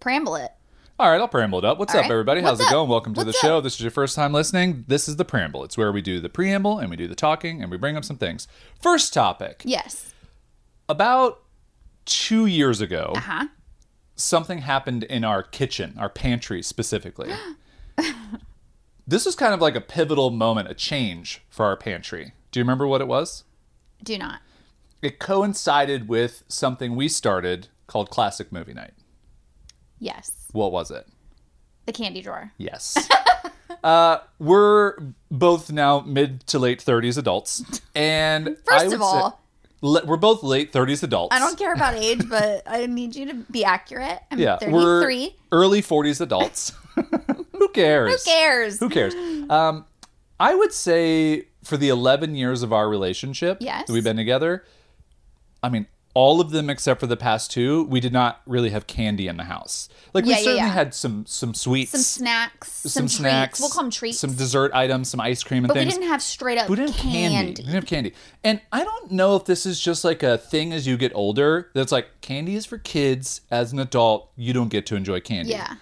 Preamble it. All right, I'll preamble it up. What's All up, right. everybody? How's What's it up? going? Welcome to What's the up? show. This is your first time listening. This is the preamble. It's where we do the preamble and we do the talking and we bring up some things. First topic. Yes. About two years ago, Uh huh. something happened in our kitchen, our pantry specifically. this was kind of like a pivotal moment, a change for our pantry. Do you remember what it was? Do not. It coincided with something we started called Classic Movie Night. Yes. What was it? The candy drawer. Yes. uh, we're both now mid to late 30s adults. And I First of all, le- we're both late 30s adults. I don't care about age, but I need you to be accurate. I'm Yeah, 33. we're early 40s adults. Who cares? Who cares? Who cares? Um, I would say for the 11 years of our relationship Yes. that we've been together, I mean, all of them except for the past two, we did not really have candy in the house. Like we Yeah, yeah, certainly yeah. had some some sweets, Some snacks, some, some snacks, We'll call them treats. some dessert items, some ice cream and things. but we didn't have straight up we didn't have candy. candy. We didn't have candy. And I don't know if this is just like a thing as you get older that's like candy is for kids. As an adult, you don't get to enjoy candy. Yeah.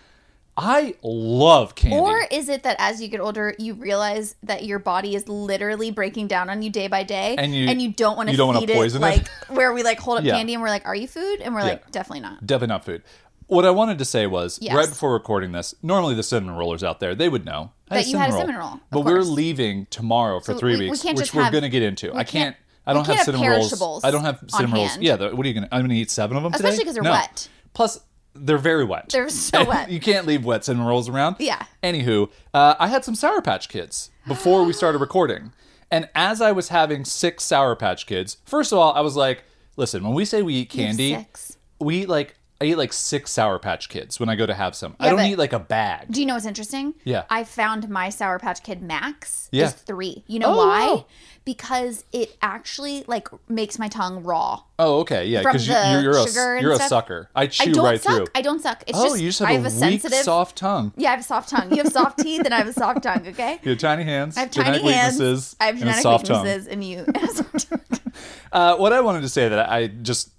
I love candy. Or is it that as you get older, you realize that your body is literally breaking down on you day by day, And you- don't want to you don't wanna feed it it? like where we like hold up Yeah. candy and we're like, "Are you food?" And we're like, "Definitely not." Definitely not food. What I wanted to say was Yes. right before recording this. Normally, the cinnamon rollers out there they would know That you had a cinnamon roll, but we're leaving tomorrow for So three we- we weeks, can't which we're going to get into. I can't- can't. I don't have have cinnamon rolls. I don't have cinnamon rolls. Yeah, the, what are you gonna? I'm gonna eat seven of them Especially because they're No. wet. Plus, they're very wet. They're so wet. you can't leave wet cinnamon rolls around. Yeah. Anywho, uh, I had some Sour Patch Kids before we started recording. And as I was having six Sour Patch Kids, first of all, I was like, listen, when we say we eat candy, six. we eat like, I eat like six Sour Patch Kids when I go to have some. I don't eat like a bag. Do you know what's interesting? Yeah. I found my Sour Patch Kid Max Yeah. is three. You know Oh, why? wow. Because it actually like makes my tongue raw. Oh, okay. Yeah, because you you're you're, sugar a, you're a sucker. I I chew don't right suck. through. I don't suck. It's oh, just you just have I a, have a weak, sensitive soft tongue. Yeah, I have a soft tongue. You have soft teeth and I have a soft tongue, okay? You have tiny hands, I have tiny hands. weaknesses, I have and a genetic soft tongue. and you have a soft tongue. Uh, what I wanted to say that I just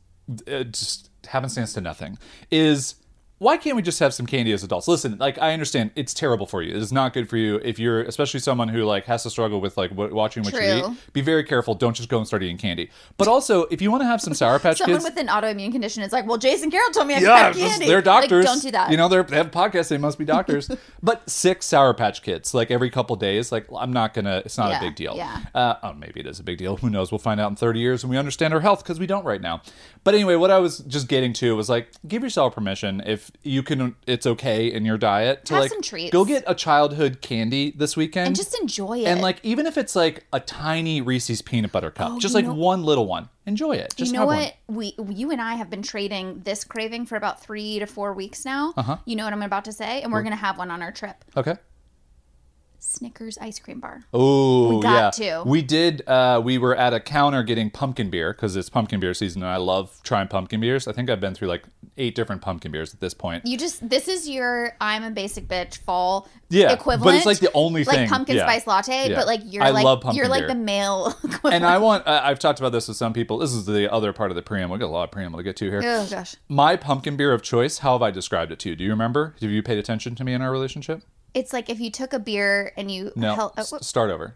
uh, just happenstance to nothing is why can't we just have some candy as adults? Listen, like I understand it's terrible for you. It is not good for you if you're especially someone who like has to struggle with like w- watching what you eat. Be very careful. Don't just go and start eating candy. But also, if you want to have some Sour Patch Someone Kids, with an autoimmune condition is like, well, Jason Carroll told me I could yeah, have just- candy. they're doctors. Like, don't do that. You know, they're, they have podcasts. They must be doctors. but six Sour Patch Kids, like every couple days, like I'm not gonna. It's not Yeah, a big deal. yeah. Uh, oh, maybe it is a big deal. Who knows? We'll find out in 30 years when we understand our health because we don't right now. But anyway, what I was just getting to was like, give yourself permission if you can. It's okay in your diet to Have like some treats. go get a childhood candy this weekend and just enjoy it. and like even if it's like a tiny Reese's peanut butter cup, Oh, just you like know- one little one, enjoy it. Just you know have what? We you and I have been trading this craving for about three to four weeks now. Uh-huh. You know what I'm about to say, and we're gonna have one on our trip. Okay. Snickers ice cream bar. Oh, We got yeah. to. We did. Uh, we were at a counter getting pumpkin beer because it's pumpkin beer season, and I love trying pumpkin beers. I think I've been through like eight different pumpkin beers at this point. You just this is your I'm a basic bitch fall Yeah, equivalent. but it's like the only like thing. pumpkin yeah. spice latte, Yeah. but like you're I like love pumpkin you're like beer. the male equivalent. And I want. Uh, I've talked about this with some people. This is the other part of the preamble. We got a lot of preamble to get to here. oh gosh, My pumpkin beer of choice. How have I described it to you? Do you remember? Have you paid attention to me in our relationship? It's like if you took a beer and you No. held, uh, start over.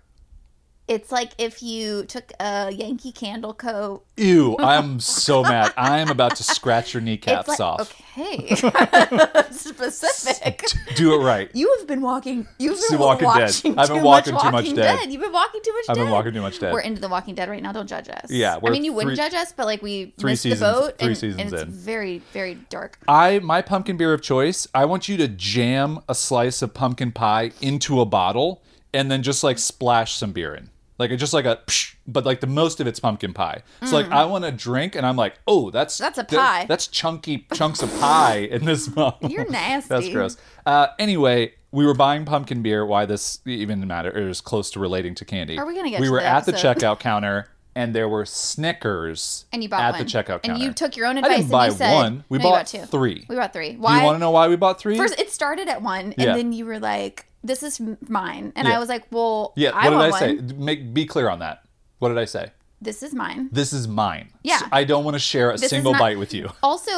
It's like if you took a Yankee Candle coat. Ew! I'm so mad. I am about to scratch your kneecaps like off. okay, specific. Do it right. You have been walking. You've been Walking Dead. I've been too walking much too much Walking Dead. You've been walking too much I've dead. been walking too much dead. We're into the Walking Dead right now. Don't judge us. Yeah, I mean, you wouldn't judge us, but like we three missed seasons- the boat. three and, seasons and it's in. very, very dark. I my pumpkin beer of choice. I want you to jam a slice of pumpkin pie into a bottle and then just like splash some beer in. Like it's just like a, psh, but like the most of it's pumpkin pie. So like I want a drink, and I'm like, oh, that's Mm. That's a pie. that's chunky chunks of pie in this mug. You're nasty. That's gross. Uh, anyway, we were buying pumpkin beer. Why this even matters is close to relating to candy? Are we gonna get We were the at the checkout counter, and there were Snickers. And you bought at one. the checkout counter. And you took your own I advice didn't buy and you said one. We No, bought bought two. three. We bought three. Why? Do you want to know why we bought three? First, it started at one, and Yeah. then you were like, "This is mine," and Yeah. I was like, "Well, yeah. I What did I say? one. Make be clear on that. What did I say? This is mine." This is mine. Yeah. I don't want to share a This single not- bite with you. Also,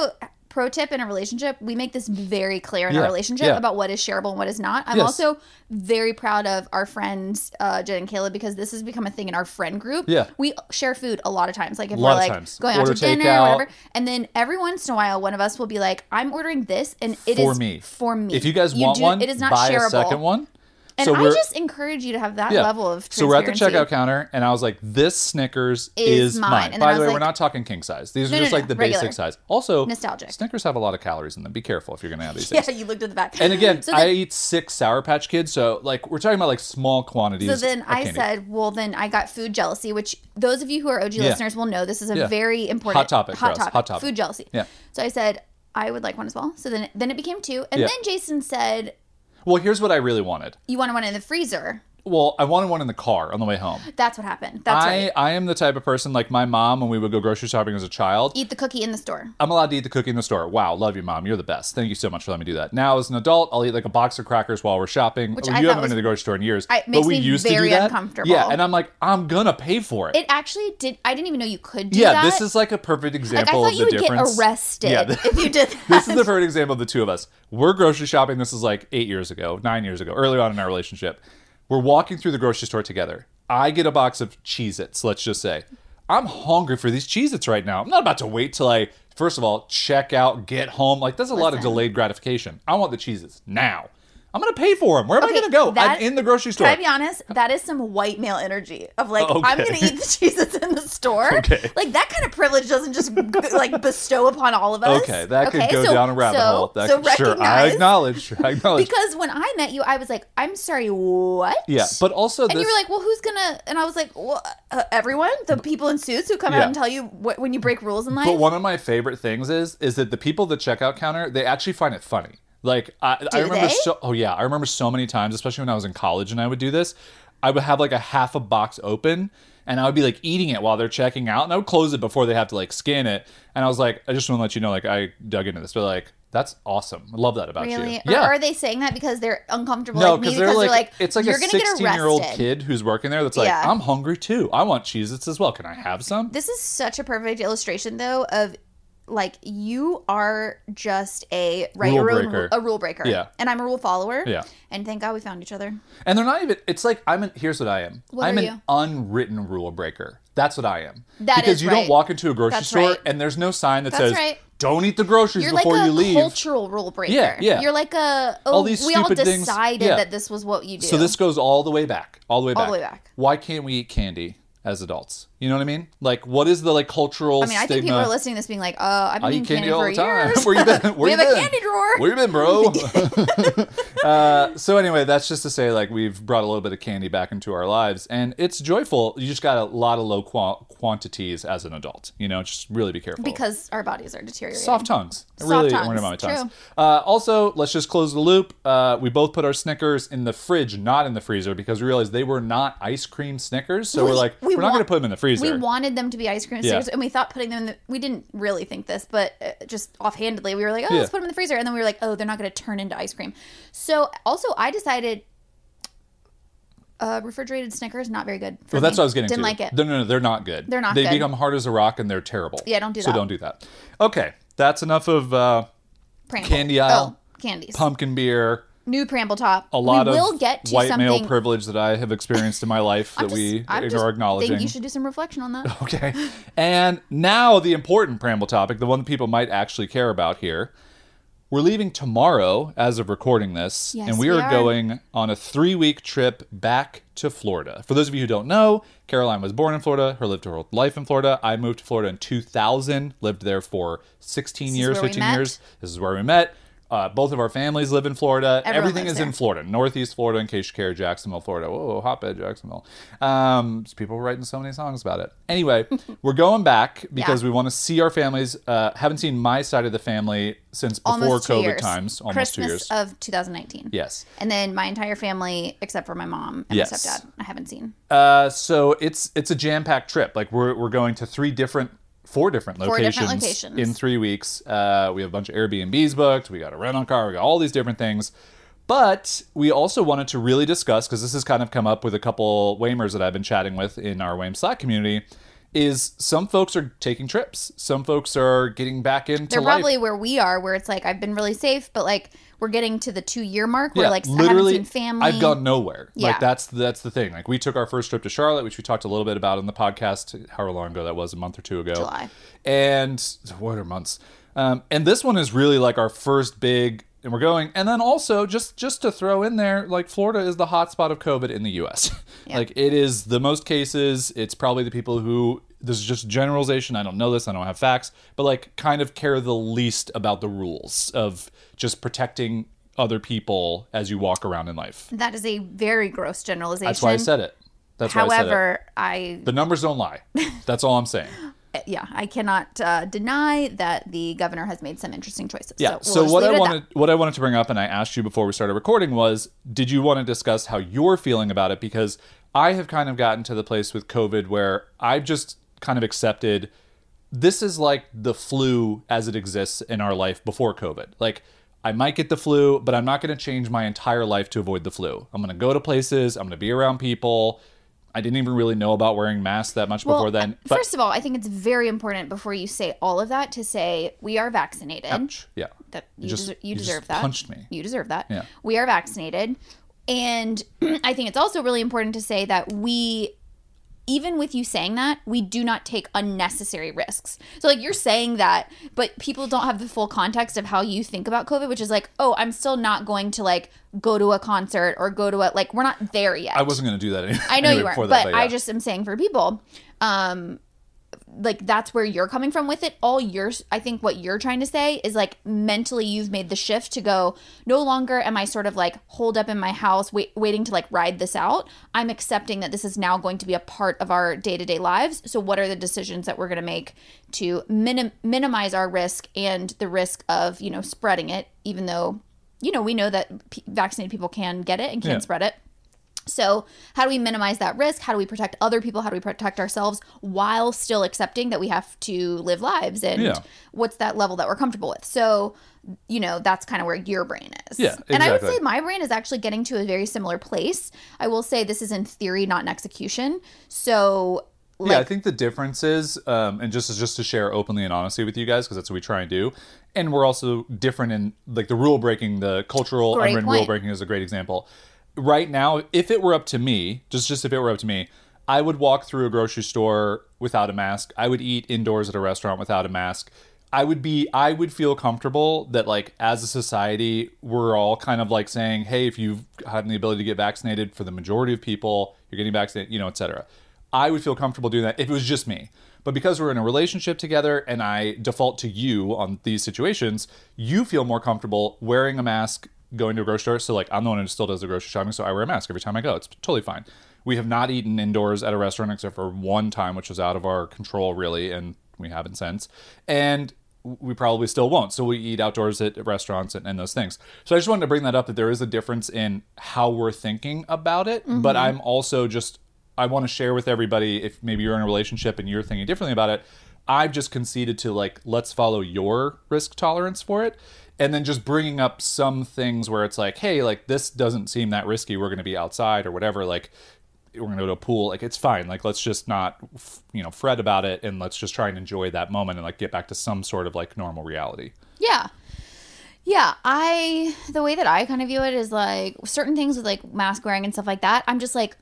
pro tip in a relationship, we make this very clear in Yeah, our relationship yeah. about what is shareable and what is not. I'm Yes. also very proud of our friends, uh, Jen and Caleb, because this has become a thing in our friend group. Yeah. We share food a lot of times. Like if we're like times. going Order out to dinner takeout. or whatever. And then every once in a while, one of us will be like, I'm ordering this and it is For me. For me. If you guys want one, it is not buy shareable. a second one. And so I just encourage you to have that yeah. level of So we're at the checkout counter, and I was like, "This Snickers Is is, mine. mine." By the way, like- we're not talking king size. These No, are just no, like the regular. basic size. Also, Nostalgic. Snickers have a lot of calories in them. Be careful if you're gonna have these Yeah, things. you looked at the back. And again, so I eat six Sour Patch Kids, so like we're talking about like small quantities. so then I candy. said, well, then I got food jealousy, which those of you who are OG Yeah. listeners will know this is a Yeah. very important Hot topic for Hot us. topic. Hot topic. Food jealousy. Yeah. So I said I would like one as well. So then then it became two, and Yeah. then Jason said "Well, here's what I really wanted. you wanted one in the freezer. Well, I wanted one in the car on the way home. That's what happened. That's I right. I am the type of person like my mom when we would go grocery shopping as a child. Eat the cookie in the store. I'm allowed to eat the cookie in the store. Wow, love you, mom. You're the best. Thank you so much for letting me do that. Now, as an adult, I'll eat like a box of crackers while we're shopping. Which Well, I you haven't been to the grocery store in years, I- it but we me used to do that. uncomfortable. Yeah, and I'm like, I'm gonna pay for it. It actually did. I didn't even know you could do yeah, that. Yeah, this is like a perfect like I example thought of you the would difference. get arrested Yeah, if you did that. this is the perfect example of the two of us. We're grocery shopping. This is like eight years ago, nine years ago, early on in our relationship. We're walking through the grocery store together. I get a box of Cheez Its, let's just say. I'm hungry for these Cheez Its right now. I'm not about to wait till I, first of all, check out, get home. Like, that's a lot of delayed gratification. I want the Cheez Its now. I'm to pay for them. Where am I going to go? that- I'm in the grocery store. Can I be honest? That is some white male energy of like I'm gonna eat the cheeses in the store. Okay. Like that kind of privilege doesn't just like bestow upon all of us. Okay, that could Okay, go so- down a rabbit so, hole. That so could, sure, I acknowledge. I acknowledge. Because when I met you, I was like, I'm sorry, what? yeah, but also And this. you were like, well, who's gonna? And I was like, well, uh, everyone, the people in suits who come Yeah. out and tell you what, when you break rules in life. But one of my favorite things is is that the people at the checkout counter they actually find it funny. Like I, I remember they? so oh yeah, I remember so many times, especially when I was in college and I would do this. I would have like a half a box open and I would be like eating it while they're checking out and I would close it before they have to like scan it. And I was like, I just want to let you know, like I dug into this. They're like, that's awesome. I love that about really? you. Or Yeah. are they saying that because they're uncomfortable no, like me? because they're like, they're like, it's like you're a gonna get 16 year old kid who's working there that's like, Yeah. I'm hungry too. I want Cheez Its as well. Can I have some? This is such a perfect illustration, though, of like you are just a write Rule breaker. a rule breaker. Yeah. and I'm a rule follower. Yeah. and thank God we found each other. And they're not even. It's like I'm. An, here's what I am. What I'm an you? unwritten rule breaker. That's what I am. That because you right. don't walk into a grocery That's store right. and there's no sign that That's says right. "Don't eat the groceries You're like before a you leave." cultural rule breaker. Yeah, yeah. You're like a oh, All these we all decided yeah. that this was what you do. So this goes all the way back, all the way back. All the way back. Why can't we eat candy as adults? You know what I mean? Like, what is the like cultural I mean, I stigma? think people are listening to this being like, "Oh, I've been I eating candy candy, all for the time. years. Where you been? Where we you have been? a candy drawer." Where you been, bro? uh, so anyway, that's just to say, like, we've brought a little bit of candy back into our lives, and it's joyful. You just got a lot of low qua- quantities as an adult. You know, just really be careful. because our bodies are deteriorating. Soft tongues. Soft really tongues. about my tongues. True. Uh, also, let's just close the loop. Uh, we both put our Snickers in the fridge, not in the freezer, because we realized they were not ice cream Snickers. So we, are like, we are not going to put them in the freezer. We wanted them to be ice cream Yeah. and we thought putting them in the. We didn't really think this, but uh, just offhandedly, we were like, "Oh, Yeah. let's put them in the freezer," and then we were like, "Oh, they're not going to turn into ice cream." So, also, I decided uh, refrigerated Snickers not very good. For well, that's what I was getting Didn't to. like it. No, no, no, they're not good. They're not They good. become hard as a rock and they're terrible. Yeah, don't do that. So don't do that. Okay, that's enough of uh, Pramble. candy aisle. Oh, candies. pumpkin beer. New preamble top. A lot we of will get to white something. male privilege that I have experienced in my life that just, we I'm are acknowledging. think you should do some reflection on that. Okay. And now the important preamble topic, the one that people might actually care about here. We're leaving tomorrow as of recording this, Yes, and we, we are, are. going on a three week trip back to Florida. For those of you who don't know, Caroline was born in Florida, her lived her whole life in Florida. I moved to Florida in 2000, lived there for 16 is years, where 15 years. This is where we met. Uh, both of our families live in Florida. Everyone Everything is in. Florida, Northeast Florida, in case you care, Jacksonville, Florida. Whoa, hotbed, Jacksonville. Um, people were writing so many songs about it. Anyway, we're going back because Yeah. we want to see our families. Uh, haven't seen my side of the family since before COVID years. times. Almost Christmas two years. of 2019. yes. And then my entire family, except for my mom and Yes. my stepdad, I haven't seen. Uh, so it's it's a jam packed trip. Like we're we're going to three different, four different Four locations, different locations. in three weeks. Uh, we have a bunch of Airbnbs booked. We got a rental car. We got all these different things. But we also wanted to really discuss because this has kind of come up with a couple WAIMers that I've been chatting with in our WAIM Slack community. Is some folks are taking trips. Some folks are getting back into They're life. probably where we are, where it's like I've been really safe, but like we're getting to the two year mark where yeah, like I literally, haven't seen family. I've gone nowhere. Yeah. Like that's that's the thing. Like we took our first trip to Charlotte, which we talked a little bit about in the podcast. However long ago that was, a month or two ago. July. And what are months? Um, and this one is really like our first big, and we're going. And then also just just to throw in there, like Florida is the hotspot of COVID in the U.S. Yeah. like it is the most cases. It's probably the people who this is just generalization. I don't know this. I don't have facts, but like kind of care the least about the rules of just protecting other people as you walk around in life. That is a very gross generalization. That's why I said it. That's why I said it. However, I The numbers don't lie. That's all I'm saying. yeah, I cannot uh, deny that the governor has made some interesting choices. Yeah. So, So, we'll just what I wanted what I wanted to bring up and I asked you before we started recording was did you want to discuss how you're feeling about it because I have kind of gotten to the place with COVID where I've just kind of accepted this is like the flu as it exists in our life before COVID. Like I might get the flu, but I'm not going to change my entire life to avoid the flu. I'm going to go to places, I'm going to be around people. I didn't even really know about wearing masks that much Well, before then. But first of all, I think it's very important before you say all of that to say we are vaccinated. Ouch. yeah. That you, just- deser- you, you just deserve that. punched me. You deserve that. Yeah. We are vaccinated, and I think it's also really important to say that we. Even with you saying that, we do not take unnecessary risks. So, like, you're saying that, but people don't have the full context of how you think about COVID, which is like, oh, I'm still not going to, like, go to a concert or go to a, like, we're not there yet. I wasn't going to do that anyway. I know anyway you weren't, before but, that, I yeah. just am saying for people, um, like that's where you're coming from with it. All you're, I think, what you're trying to say is like mentally you've made the shift to go. No longer am I sort of like holed up in my house, wait, waiting to like ride this out. I'm accepting that this is now going to be a part of our day to day lives. So, what are the decisions that we're going to make to minim- minimize our risk and the risk of you know spreading it, even though you know we know that p- vaccinated people can get it and can Yeah. spread it. So, how do we minimize that risk? How do we protect other people? How do we protect ourselves while still accepting that we have to live lives? And Yeah. what's that level that we're comfortable with? So, you know, that's kind of where your brain is. Yeah, Exactly. And I would say my brain is actually getting to a very similar place. I will say this is in theory, not in execution. So, like, yeah, I think the difference is, um, and just just to share openly and honestly with you guys, because that's what we try and do, and we're also different in like the rule breaking, the cultural unwritten point. rule breaking is a great example. Right now, if it were up to me, just just if it were up to me, I would walk through a grocery store without a mask. I would eat indoors at a restaurant without a mask. I would be I would feel comfortable that like as a society we're all kind of like saying, "Hey, if you've had the ability to get vaccinated for the majority of people, you're getting vaccinated, you know, etc." I would feel comfortable doing that if it was just me. But because we're in a relationship together and I default to you on these situations, you feel more comfortable wearing a mask, going to a grocery store. So, like, I'm the one who still does the grocery shopping, so I wear a mask every time I go. It's totally fine. We have not eaten indoors at a restaurant except for one time, which was out of our control, really, and we haven't since. And we probably still won't. So we eat outdoors at restaurants and, and those things. So I just wanted to bring that up that there is a difference in how we're thinking about it. But mm-hmm. I'm also just, I want to share with everybody if maybe you're in a relationship and you're thinking differently about it. I've just conceded to like, let's follow your risk tolerance for it. And then just bringing up some things where it's like, hey, like this doesn't seem that risky. We're going to be outside or whatever. Like, we're gonna go to a pool like it's fine like let's just not you know fret about it and let's just try and enjoy that moment and like get back to some sort of like normal reality Yeah. Yeah, I the way that I kind of view it is like certain things with like mask wearing and stuff like that. I'm just like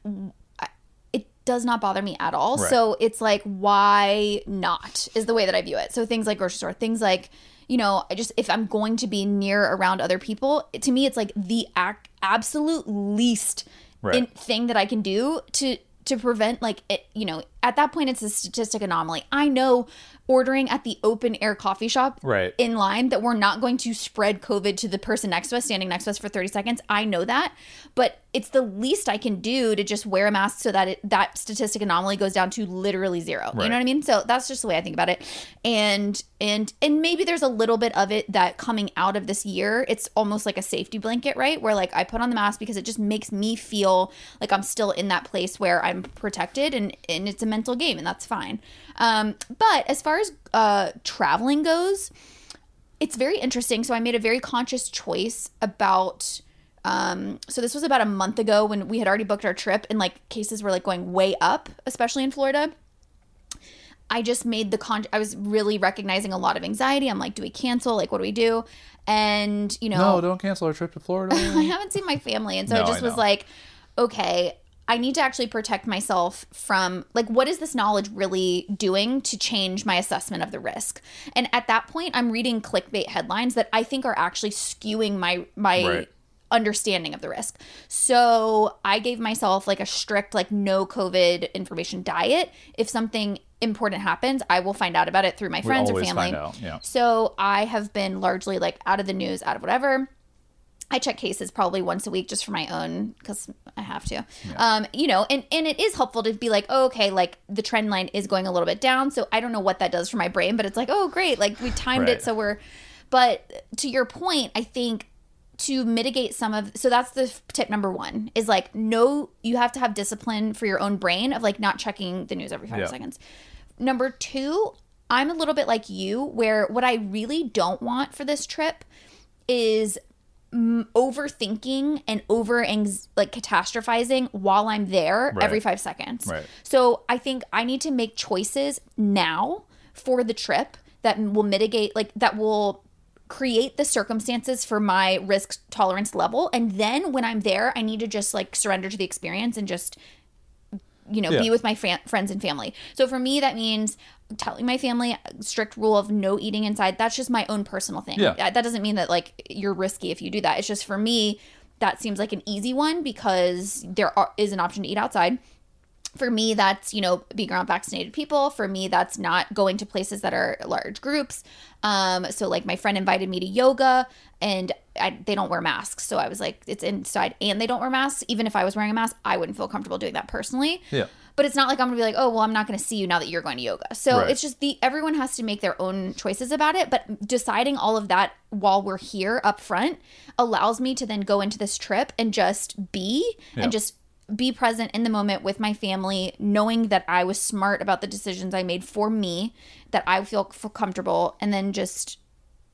does not bother me at all. Right. So it's like why not is the way that I view it. So things like grocery store, things like you know, I just if I'm going to be near around other people, to me it's like the ac- absolute least Right. in, thing that I can do to to prevent like it, you know at that point it's a statistic anomaly. I know ordering at the open air coffee shop Right. in line that we're not going to spread COVID to the person next to us, standing next to us for 30 seconds. I know that, but it's the least I can do to just wear a mask so that it, that statistic anomaly goes down to literally zero. You know what I mean? So that's just the way I think about it. And and and maybe there's a little bit of it that coming out of this year, it's almost like a safety blanket, right? Where like I put on the mask because it just makes me feel like I'm still in that place where I'm protected and and it's a mental game and that's fine. Um, but as far as uh, traveling goes, it's very interesting. So I made a very conscious choice about. Um, so this was about a month ago when we had already booked our trip and like cases were like going way up, especially in Florida. I just made the con. I was really recognizing a lot of anxiety. I'm like, do we cancel? Like, what do we do? And you know, No, don't cancel our trip to Florida. I haven't seen my family. And so No, I just was like, okay, I need to actually protect myself from like what is this knowledge really doing to change my assessment of the risk? And at that point, I'm reading clickbait headlines that I think are actually skewing my my Right. understanding of the risk. So I gave myself like a strict like no COVID information diet. If something important happens, I will find out about it through my friends or family. Yeah. So I have been largely like out of the news, out of whatever. I check cases probably once a week just for my own because I have to. Um, you know, and and it is helpful to be like, oh, okay, like the trend line is going a little bit down. So I don't know what that does for my brain, but it's like, oh, great, like we timed Right. it, so we're. But to your point, I think to mitigate some of so that's the tip number one is like no you have to have discipline for your own brain of like not checking the news every five Yeah. seconds number two i'm a little bit like you where what i really don't want for this trip is overthinking and over like catastrophizing while i'm there Right. every five seconds Right. so i think i need to make choices now for the trip that will mitigate like that will create the circumstances for my risk tolerance level and then when i'm there i need to just like surrender to the experience and just you know Yeah. be with my friends and family. So for me that means telling my family strict rule of no eating inside. That's just my own personal thing. Yeah. that, that doesn't mean that like you're risky if you do that. It's just for me that seems like an easy one because there are, is an option to eat outside for me that's you know being around vaccinated people. For me that's not going to places that are large groups. Um so like my friend invited me to yoga and I, they don't wear masks. So i was like it's inside and they don't wear masks. Even if i was wearing a mask i wouldn't feel comfortable doing that personally. Yeah. but it's not like i'm gonna be like oh well i'm not gonna see you now that you're going to yoga. So Right. it's just the everyone has to make their own choices about it. But deciding all of that while we're here up front allows me to then go into this trip and just be Yeah. and just be present in the moment with my family, knowing that I was smart about the decisions I made for me, that I feel, comfortable, and then just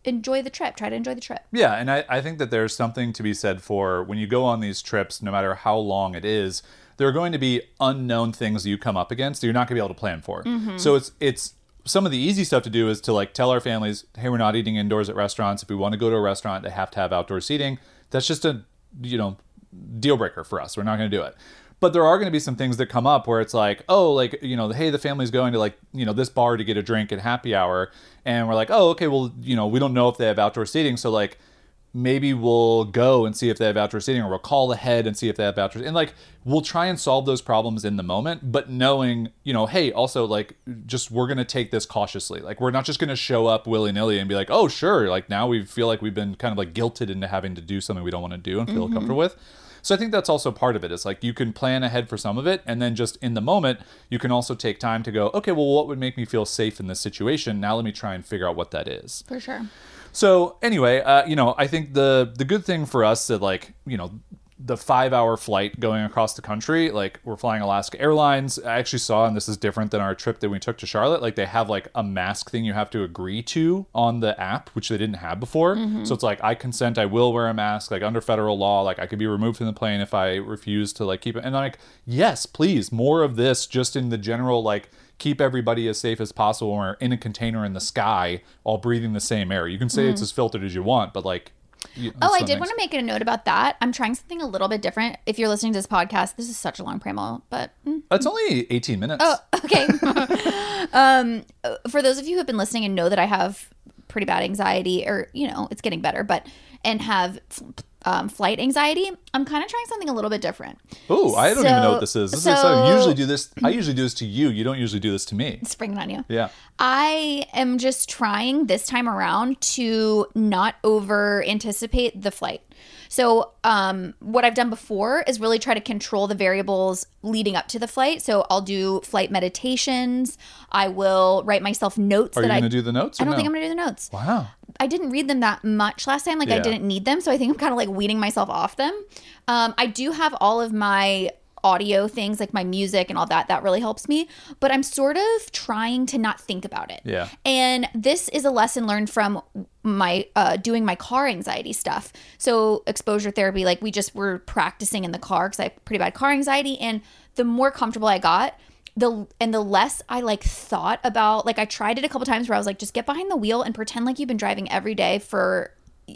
enjoy the trip. Try to enjoy the trip. Yeah, and I, I think that there's something to be said for when you go on these trips, no matter how long it is, there are going to be unknown things you come up against that you're not going to be able to plan for. Mm-hmm. So it's it's some of the easy stuff to do is to like tell our families, hey, we're not eating indoors at restaurants. If we want to go to a restaurant, they have to have outdoor seating. That's just a you know deal breaker for us. We're not going to do it. But there are going to be some things that come up where it's like, oh, like, you know, hey, the family's going to like, you know, this bar to get a drink at happy hour. And we're like, oh, okay, well, you know, we don't know if they have outdoor seating. So, like, maybe we'll go and see if they have outdoor seating or we'll call ahead and see if they have outdoor and like we'll try and solve those problems in the moment but knowing you know hey also like just we're gonna take this cautiously like we're not just gonna show up willy-nilly and be like oh sure like now we feel like we've been kind of like guilted into having to do something we don't want to do and feel mm-hmm. comfortable with so I think that's also part of it. It's like you can plan ahead for some of it, and then just in the moment, you can also take time to go, okay, well, what would make me feel safe in this situation? Now let me try and figure out what that is. For sure. So anyway, uh, you know, I think the the good thing for us that like you know the five hour flight going across the country, like we're flying Alaska Airlines. I actually saw, and this is different than our trip that we took to Charlotte. Like they have like a mask thing you have to agree to on the app, which they didn't have before. So it's like I consent, I will wear a mask. Like under federal law, like I could be removed from the plane if I refuse to like keep it. And I'm like, yes, please, more of this, just in the general like keep everybody as safe as possible we're in a container in the sky all breathing the same air. You can say it's as filtered as you want, but like you, Oh, I did want to make a note about that. I'm trying something a little bit different. If you're listening to this podcast, this is such a long promo, but mm, It's only 18 minutes. Oh, okay. um, for those of you who have been listening and know that I have pretty bad anxiety, or you know, it's getting better, but and have um, flight anxiety, I'm kind of trying something a little bit different. Oh, I don't even know what this is. This so- is I usually do this. I usually do this to you. You don't usually do this to me. Spring it on you. Yeah. I am just trying this time around to not over anticipate the flight. So, um, what I've done before is really try to control the variables leading up to the flight. So, I'll do flight meditations. I will write myself notes Are that you going to do the notes? I don't no? think I'm gonna do the notes. Wow. I didn't read them that much last time. Like I didn't need them, so I think I'm kind of like weaning myself off them. Um, I do have all of my audio things, like my music and all that. That really helps me. But I'm sort of trying to not think about it. Yeah. And this is a lesson learned from my uh, doing my car anxiety stuff. So exposure therapy, like we just were practicing in the car because I have pretty bad car anxiety, and the more comfortable I got. The, and the less I like thought about like I tried it a couple times where I was like just get behind the wheel and pretend like you've been driving every day for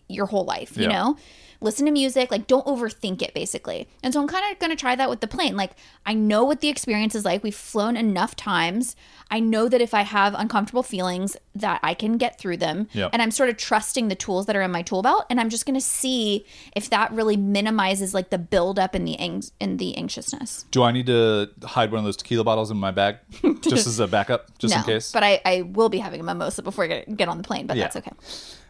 your whole life, you Yeah. know? Listen to music, like don't overthink it basically. And so I'm kind of going to try that with the plane. Like I know what the experience is like. We've flown enough times. I know that if I have uncomfortable feelings that I can get through them. Yeah. And I'm sort of trusting the tools that are in my tool belt and I'm just going to see if that really minimizes like the buildup in the ang- in the anxiousness. Do I need to hide one of those tequila bottles in my bag just as a backup, just no, in case? but I, I will be having a mimosa before I get, get on the plane, but Yeah. that's okay.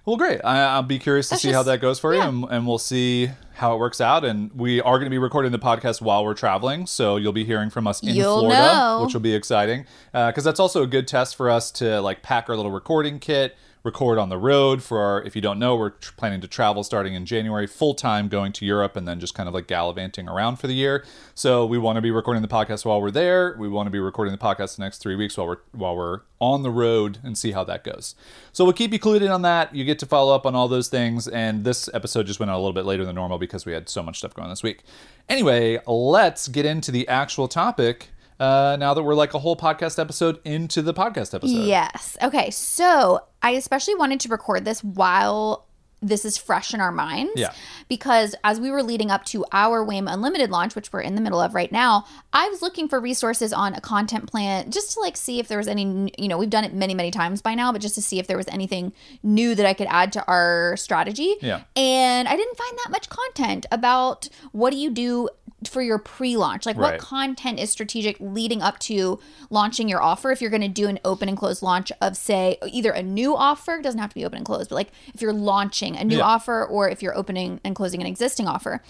Well, great. I, I'll be curious to That's see how that goes for yeah. you, and, and we'll see how it works out. And we are going to be recording the podcast while we're traveling, so you'll be hearing from us in You'll Florida, know. which will be exciting uh, because that's also a good test for us to like pack our little recording kit, record on the road. For our, if you don't know, we're tr- planning to travel starting in January, full time going to Europe, and then just kind of like gallivanting around for the year. So we want to be recording the podcast while we're there. We want to be recording the podcast the next three weeks while we're while we're on the road and see how that goes. So we'll keep you clued in on that. You get to follow up on all those things. And this episode just went out a little bit later than normal because we had so much stuff going this week. Anyway, let's get into the actual topic. Uh, now that we're like a whole podcast episode into the podcast episode. Yes. Okay. So I especially wanted to record this while this is fresh in our minds. Yeah. Because as we were leading up to our WAIM Unlimited launch, which we're in the middle of right now, I was looking for resources on a content plan just to like see if there was any, you know, we've done it many, many times by now, but just to see if there was anything new that I could add to our strategy. Yeah. And I didn't find that much content about what do you do for your pre-launch like Right. what content is strategic leading up to launching your offer if you're going to do an open and close launch of say either a new offer it doesn't have to be open and closed but like if you're launching a new Yeah. offer or if you're opening and closing an existing offer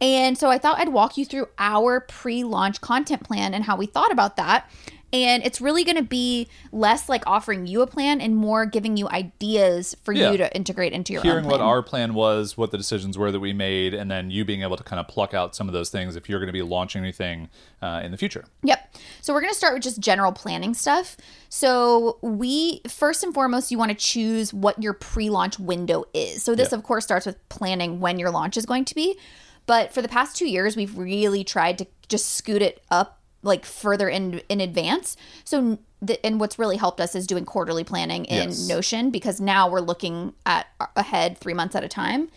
and so i thought i'd walk you through our pre-launch content plan and how we thought about that and it's really going to be less like offering you a plan and more giving you ideas for Yeah. you to integrate into your Hearing what our plan was, what the decisions were that we made, and then you being able to kind of pluck out some of those things if you're going to be launching anything uh, in the future. Yep. So we're going to start with just general planning stuff. So we first and foremost you want to choose what your pre-launch window is. So this Yeah. of course starts with planning when your launch is going to be. But for the past 2 years we've really tried to just scoot it up like further in in advance. So the, and what's really helped us is doing quarterly planning in Yes. Notion because now we're looking at ahead 3 months at a time.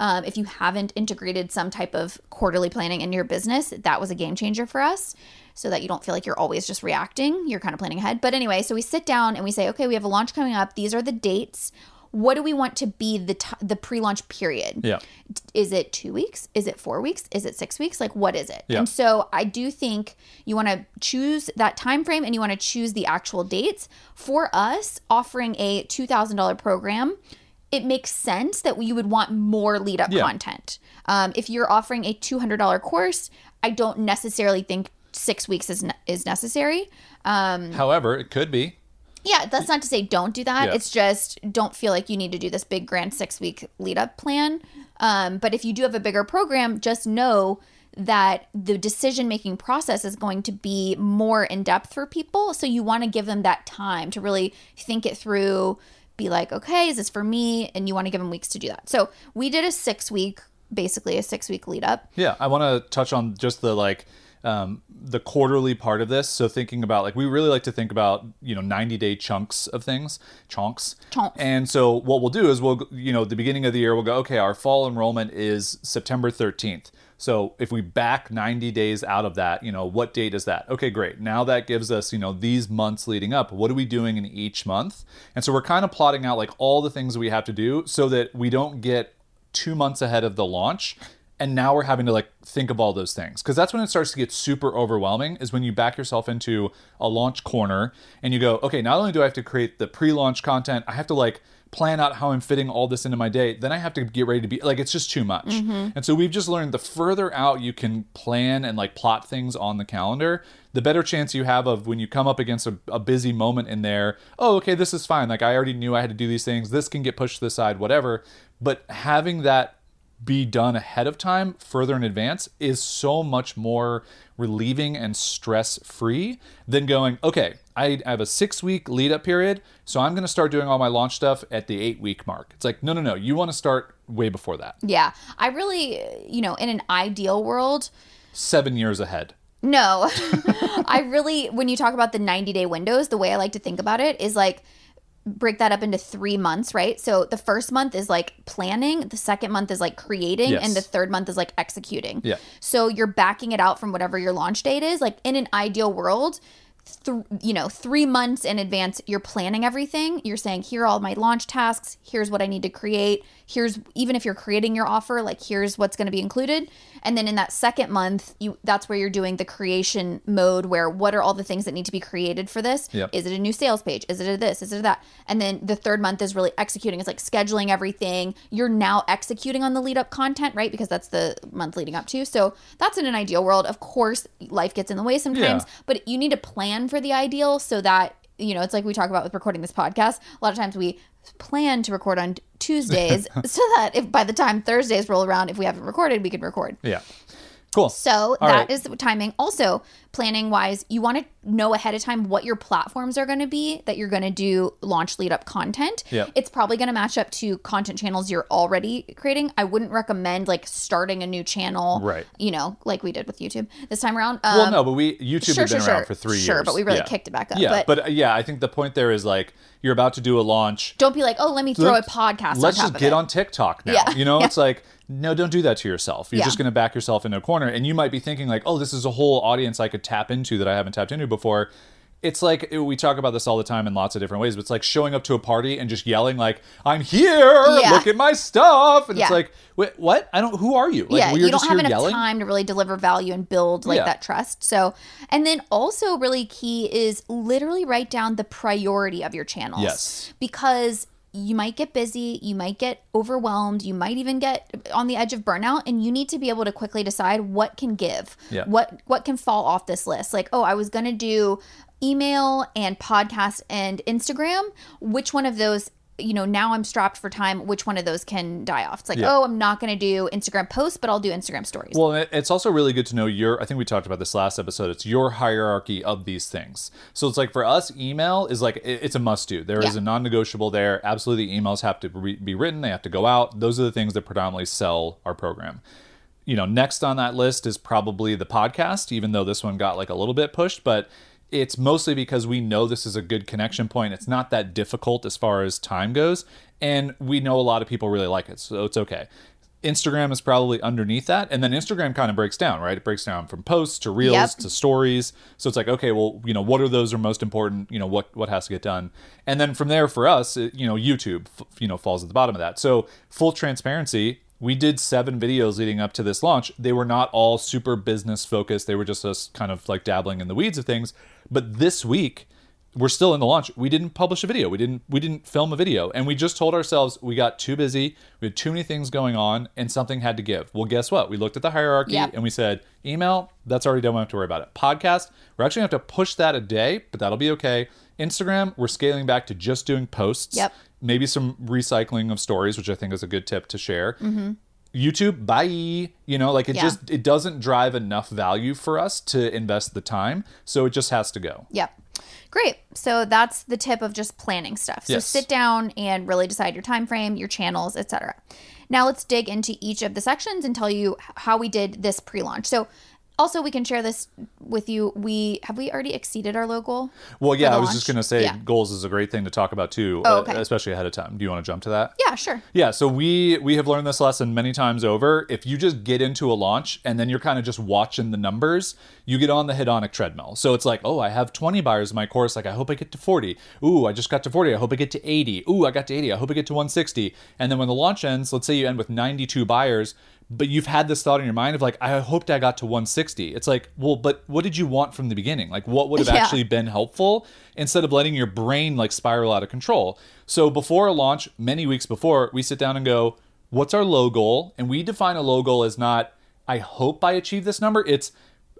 Um, if you haven't integrated some type of quarterly planning in your business, that was a game changer for us so that you don't feel like you're always just reacting. You're kind of planning ahead. But anyway, so we sit down and we say, okay, we have a launch coming up. These are the dates. What do we want to be the t- the pre-launch period? Yeah. Is it two weeks? Is it four weeks? Is it six weeks? Like what is it? Yeah. And so I do think you want to choose that time frame and you want to choose the actual dates. For us, offering a two thousand dollar program, it makes sense that you would want more lead up Yeah. content. Um, if you're offering a two hundred dollar course, I don't necessarily think six weeks is ne- is necessary. Um, However, it could be. Yeah, that's not to say don't do that. Yeah. It's just don't feel like you need to do this big grand six week lead up plan. Um, but if you do have a bigger program, just know that the decision making process is going to be more in depth for people. So you want to give them that time to really think it through, be like, okay, is this for me? And you want to give them weeks to do that. So we did a six week, basically a six week lead up. Yeah, I want to touch on just the like um, the quarterly part of this. So thinking about like we really like to think about you know ninety day chunks of things, chunks. Chunks. And so what we'll do is we'll you know the beginning of the year we'll go okay our fall enrollment is September thirteenth. So if we back 90 days out of that, you know, what date is that? Okay, great. Now that gives us, you know, these months leading up. What are we doing in each month? And so we're kind of plotting out like all the things we have to do so that we don't get two months ahead of the launch. And now we're having to like think of all those things because that's when it starts to get super overwhelming. Is when you back yourself into a launch corner and you go, okay, not only do I have to create the pre-launch content, I have to like plan out how I'm fitting all this into my day. Then I have to get ready to be like it's just too much. Mm-hmm. And so we've just learned the further out you can plan and like plot things on the calendar, the better chance you have of when you come up against a, a busy moment in there. Oh, okay, this is fine. Like I already knew I had to do these things. This can get pushed to the side, whatever. But having that be done ahead of time, further in advance, is so much more relieving and stress free than going, okay, I have a six week lead up period, so I'm going to start doing all my launch stuff at the eight week mark. It's like, no, no, no, you want to start way before that, Yeah. I really, you know, in an ideal world, seven years ahead. No. I really, when you talk about the 90 day windows, the way I like to think about it is like, break that up into three months, right? So the first month is like planning, the second month is like creating, Yes. and the third month is like executing. Yeah. So you're backing it out from whatever your launch date is. Like in an ideal world, th- you know, three months in advance, you're planning everything. You're saying, here are all my launch tasks. Here's what I need to create. Here's even if you're creating your offer, like here's what's going to be included. And then in that second month, you that's where you're doing the creation mode where what are all the things that need to be created for this? Yep. Is it a new sales page? Is it a this? Is it a that? And then the third month is really executing. It's like scheduling everything. You're now executing on the lead up content, right? Because that's the month leading up to. So that's in an ideal world. Of course, life gets in the way sometimes, Yeah. but you need to plan for the ideal so that you know it's like we talk about with recording this podcast a lot of times we plan to record on tuesdays so that if by the time thursdays roll around if we haven't recorded we can record Yeah. Cool. so All that right. is the timing. Also, planning wise, you want to know ahead of time what your platforms are going to be that you're going to do launch lead up content. Yep. It's probably going to match up to content channels you're already creating. I wouldn't recommend like starting a new channel, Right. You know, like we did with YouTube this time around. Um, well, no, but we YouTube sure, has been sure, around sure. for three years. Sure, but we really Yeah. kicked it back up. Yeah, but, but, yeah, I think the point there is like you're about to do a launch. don't be like, oh, let me throw a Let's- podcast. Let's just get it. on TikTok now. Yeah. You know, Yeah. it's like no, don't do that to yourself. You're Yeah. just going to back yourself into a corner, and you might be thinking like, oh, this is a whole audience I could tap into that I haven't tapped into before. It's like we talk about this all the time in lots of different ways, but it's like showing up to a party and just yelling like, "I'm here! Yeah. Look at my stuff!" And it's like, "Wait, what? I don't. Who are you? Like, yeah, we're you don't have enough yelling." time to really deliver value and build like Yeah. that trust. So, and then also really key is literally write down the priority of your channels. Yes. Because you might get busy, you might get overwhelmed, you might even get on the edge of burnout and you need to be able to quickly decide what can give. Yeah. What what can fall off this list? Like, oh, I was going to do email and podcast and Instagram. Which one of those you know, now I'm strapped for time. Which one of those can die off? It's like, Yeah. oh, I'm not going to do Instagram posts, but I'll do Instagram stories. Well, it's also really good to know your. I think we talked about this last episode. It's your hierarchy of these things. So it's like for us, email is like it's a must do. There is Yeah. a non-negotiable there. Absolutely, emails have to re- be written. They have to go out. Those are the things that predominantly sell our program. You know, next on that list is probably the podcast, even though this one got like a little bit pushed, but it's mostly because we know this is a good connection point. It's not that difficult as far as time goes, and we know a lot of people really like it, so it's okay. Instagram is probably underneath that, and then Instagram kind of breaks down, right? It breaks down from posts to reels Yep. to stories. So it's like, okay, well, you know, what are those are most important? You know, what what has to get done, and then from there for us, it, you know, YouTube, f- you know, falls at the bottom of that. So full transparency, we did seven videos leading up to this launch. They were not all super business focused. They were just us kind of like dabbling in the weeds of things. But this week, we're still in the launch. We didn't publish a video. We didn't we didn't film a video. And we just told ourselves we got too busy. We had too many things going on and something had to give. Well, guess what? We looked at the hierarchy Yep. and we said, email, that's already done. We don't have to worry about it. Podcast, we're actually gonna have to push that a day, but that'll be okay. Instagram, we're scaling back to just doing posts. Yep. Maybe some recycling of stories, which I think is a good tip to share. Mm-hmm. YouTube, bye. You know, like it Yeah. just it doesn't drive enough value for us to invest the time, so it just has to go. Yep. Great. So that's the tip of just planning stuff. So Yes. sit down and really decide your time frame, your channels, etc. Now let's dig into each of the sections and tell you how we did this pre-launch. So Also, we can share this with you. We have we already exceeded our low goal? Well, yeah, I was launch? just going to say Yeah. goals is a great thing to talk about too, Oh, uh, okay. especially ahead of time. Do you want to jump to that? Yeah, sure. Yeah, so we we have learned this lesson many times over. If you just get into a launch and then you're kind of just watching the numbers, you get on the hedonic treadmill. So it's like, oh, I have 20 buyers in my course. Like, I hope I get to 40. Ooh, I just got to 40. I hope I get to 80. Ooh, I got to 80. I hope I get to 160. And then when the launch ends, let's say you end with 92 buyers, but you've had this thought in your mind of like, I hoped I got to 160. It's like, well, but what did you want from the beginning? Like, what would have Yeah. actually been helpful instead of letting your brain like spiral out of control? So before a launch, many weeks before, we sit down and go, what's our low goal? And we define a low goal as not, I hope I achieve this number. It's,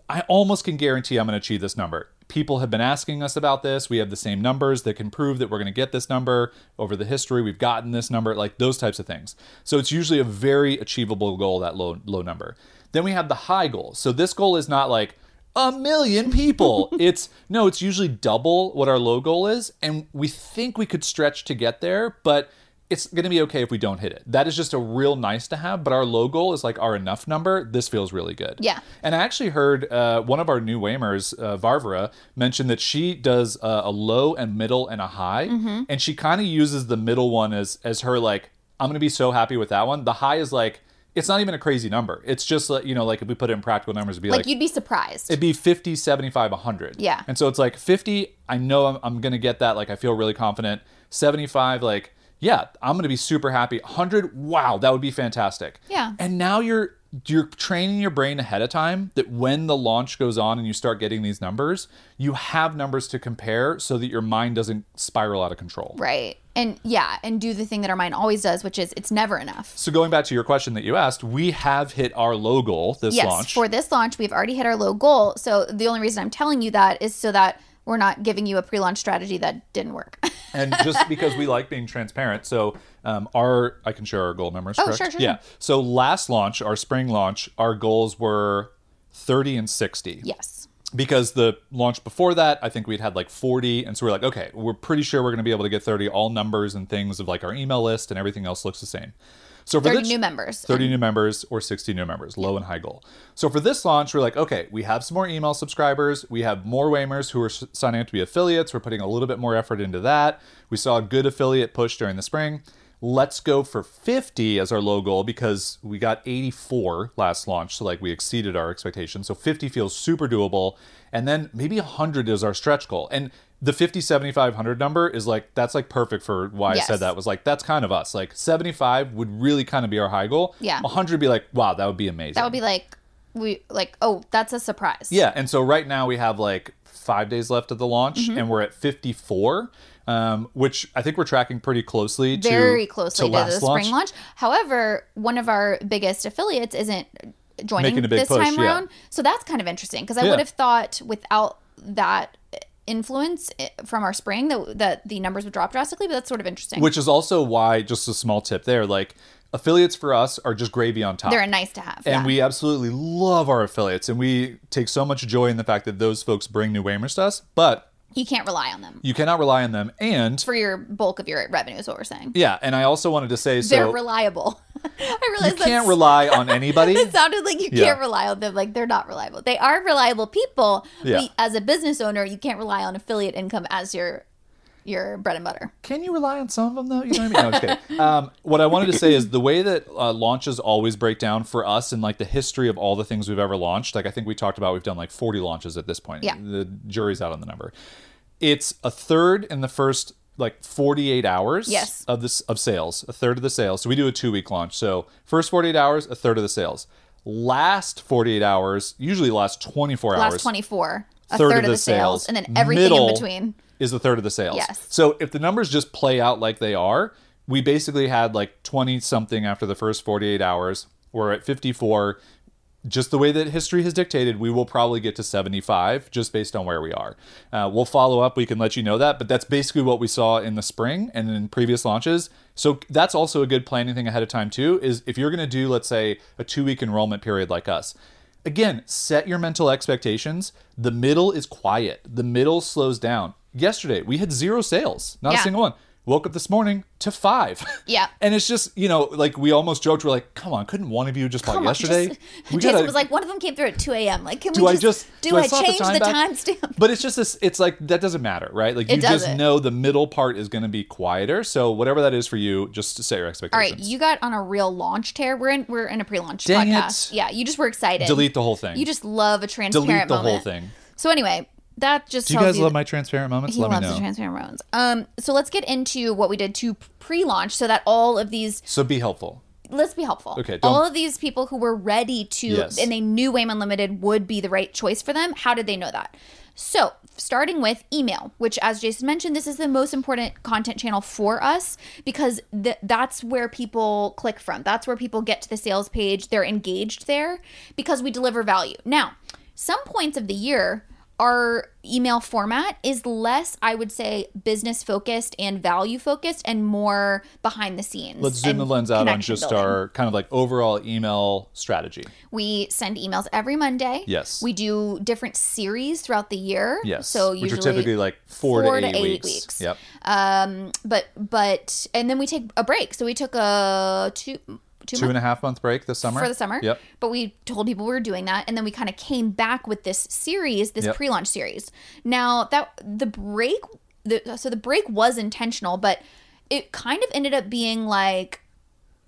I almost can guarantee I'm going to achieve this number. People have been asking us about this. We have the same numbers that can prove that we're going to get this number over the history. We've gotten this number, like those types of things. So it's usually a very achievable goal, that low low number. Then we have the high goal. So this goal is not like a million people. it's no, it's usually double what our low goal is, and we think we could stretch to get there, but it's going to be okay if we don't hit it. That is just a real nice to have, but our low goal is like our enough number. This feels really good. Yeah. And I actually heard uh, one of our new WAIMers, uh, Varvara, mention that she does uh, a low and middle and a high, Mm-hmm. and she kind of uses the middle one as as her like, I'm going to be so happy with that one. The high is like, it's not even a crazy number. It's just like you know, like if we put it in practical numbers, it'd be Like, like, you'd be surprised. it'd be 50 75 100 Yeah. and so it's like 50 i know i'm, I'm gonna get that like i feel really confident 75 like yeah i'm gonna be super happy 100 wow that would be fantastic Yeah. and now you're you're training your brain ahead of time that when the launch goes on and you start getting these numbers you have numbers to compare so that your mind doesn't spiral out of control right. And yeah, and do the thing that our mind always does, which is it's never enough. so going back to your question that you asked we have hit our low goal this yes, launch for this launch, we've already hit our low goal. So the only reason I'm telling you that is so that we're not giving you a pre-launch strategy that didn't work. and just because we like being transparent so um, our i can share our goal numbers Oh, correct? sure, sure, yeah so last launch our spring launch our goals were 30 and 60 yes. because the launch before that i think we'd had like 40 and so we're like okay we're pretty sure we're going to be able to get 30 all numbers and things of like our email list and everything else looks the same so for 30 this- new members. 30 new members or 60 new members, low and high goal. So for this launch, we're like, okay, we have some more email subscribers. We have more WAIMers who are signing up to be affiliates. We're putting a little bit more effort into that. We saw a good affiliate push during the spring. Let's go for 50 as our low goal because we got 84 last launch. So, like, we exceeded our expectations. So, 50 feels super doable. And then maybe 100 is our stretch goal. And the 50, 75, 100 number is like, that's like perfect for why I said that was like, that's kind of us. Like, 75 would really kind of be our high goal. Yeah. 100 would be like, wow, that would be amazing. That would be like we like oh that's a surprise. yeah. And so right now we have like five days left of the launch Mm-hmm. and we're at 54, um, which I think we're tracking pretty closely to very closely to, the last spring launch. However, one of our biggest affiliates isn't joining Making a big this push, time yeah. around. So that's kind of interesting because I Yeah. would have thought without that influence eh, from our spring that that the numbers would drop drastically, but that's sort of interesting. Which is also why, just a small tip there, like affiliates for us are just gravy on top. They're a nice to have. and yeah. we absolutely love our affiliates and we take so much joy in the fact that those folks bring new WAIMers to us, but you can't rely on them you cannot rely on them. And for your bulk of your revenue. Is what we're saying. yeah, and I also wanted to say They're reliable. I realized you can't rely on anybody. It sounded like you Yeah. can't rely on them. Like they're not reliable. They are reliable people. Yeah. But as a business owner, you can't rely on affiliate income as your your bread and butter. Can you rely on some of them though? You know what I mean? No, I'm kidding. Um, what I wanted to say is the way that uh, launches always break down for us and like the history of all the things we've ever launched. Like I think we talked about, we've done like 40 launches at this point. Yeah. The jury's out on the number. It's a third in the first like 48 hours Yes. of this of sales, a third of the sales. So we do a two week launch. So first 48 hours, a third of the sales. Last 48 hours, usually last 24 hours. Last hours, twenty four, a third, of the sales, and then everything Middle in between. Is a third of the sales. Yes. So if the numbers just play out like they are, we basically had like 20 something after the first 48 hours. We're at 54. Just the way that history has dictated, we will probably get to 75 just based on where we are. Uh, we'll follow up. We can let you know that. But that's basically what we saw in the spring and in previous launches. So that's also a good planning thing ahead of time, too, is if you're going to do, let's say, a two week enrollment period like us, Again, set your mental expectations. The middle is quiet. The middle slows down. Yesterday, we had zero sales, not Yeah. a single one. woke up this morning to five. Yeah. and it's just, you know, like we almost joked, we're like, come on, couldn't one of you just bought on, yesterday? just- we Jason gotta- was like, one of them came through at 2 a.m. Like, can do we I just, just do, do I, slap change the back? timestamp? But it's just this. It's like that doesn't matter, right? Like It you just doesn't. know the middle part is going to be quieter. So whatever that is for you, just to set your expectations. right, you got on a real launch tear. We're in we're in a pre-launch Dang podcast. it. Yeah, you just were excited. delete the whole thing. You just love a transparent delete the moment. whole thing. So anyway, that just Do you tells guys love my transparent moments? he Let loves me the transparent moments. Um, so let's get into what we did to pre-launch, so that all of these so be helpful. let's be helpful. Okay, don't- all of these people who were ready to Yes. and they knew WAIM Unlimited would be the right choice for them. How did they know that? So, starting with email, which, as Jason mentioned, this is the most important content channel for us because th- that's where people click from. That's where people get to the sales page. They're engaged there because we deliver value. Now, some points of the year, our email format is less, I would say, business focused and value focused and more behind the scenes. Let's zoom the lens out on just building. our kind of like overall email strategy. We send emails every Monday. Yes. We do different series throughout the year. Yes. So which usually are typically like four, four to, to eight, eight weeks. weeks. Yep. um but but and then we take a break. So we took a two two, Two and a half month break this summer for the summer. Yep. But we told people we were doing that and then we kind of came back with this series, this Yep. pre-launch series. Now that the break the so the break was intentional, but it kind of ended up being like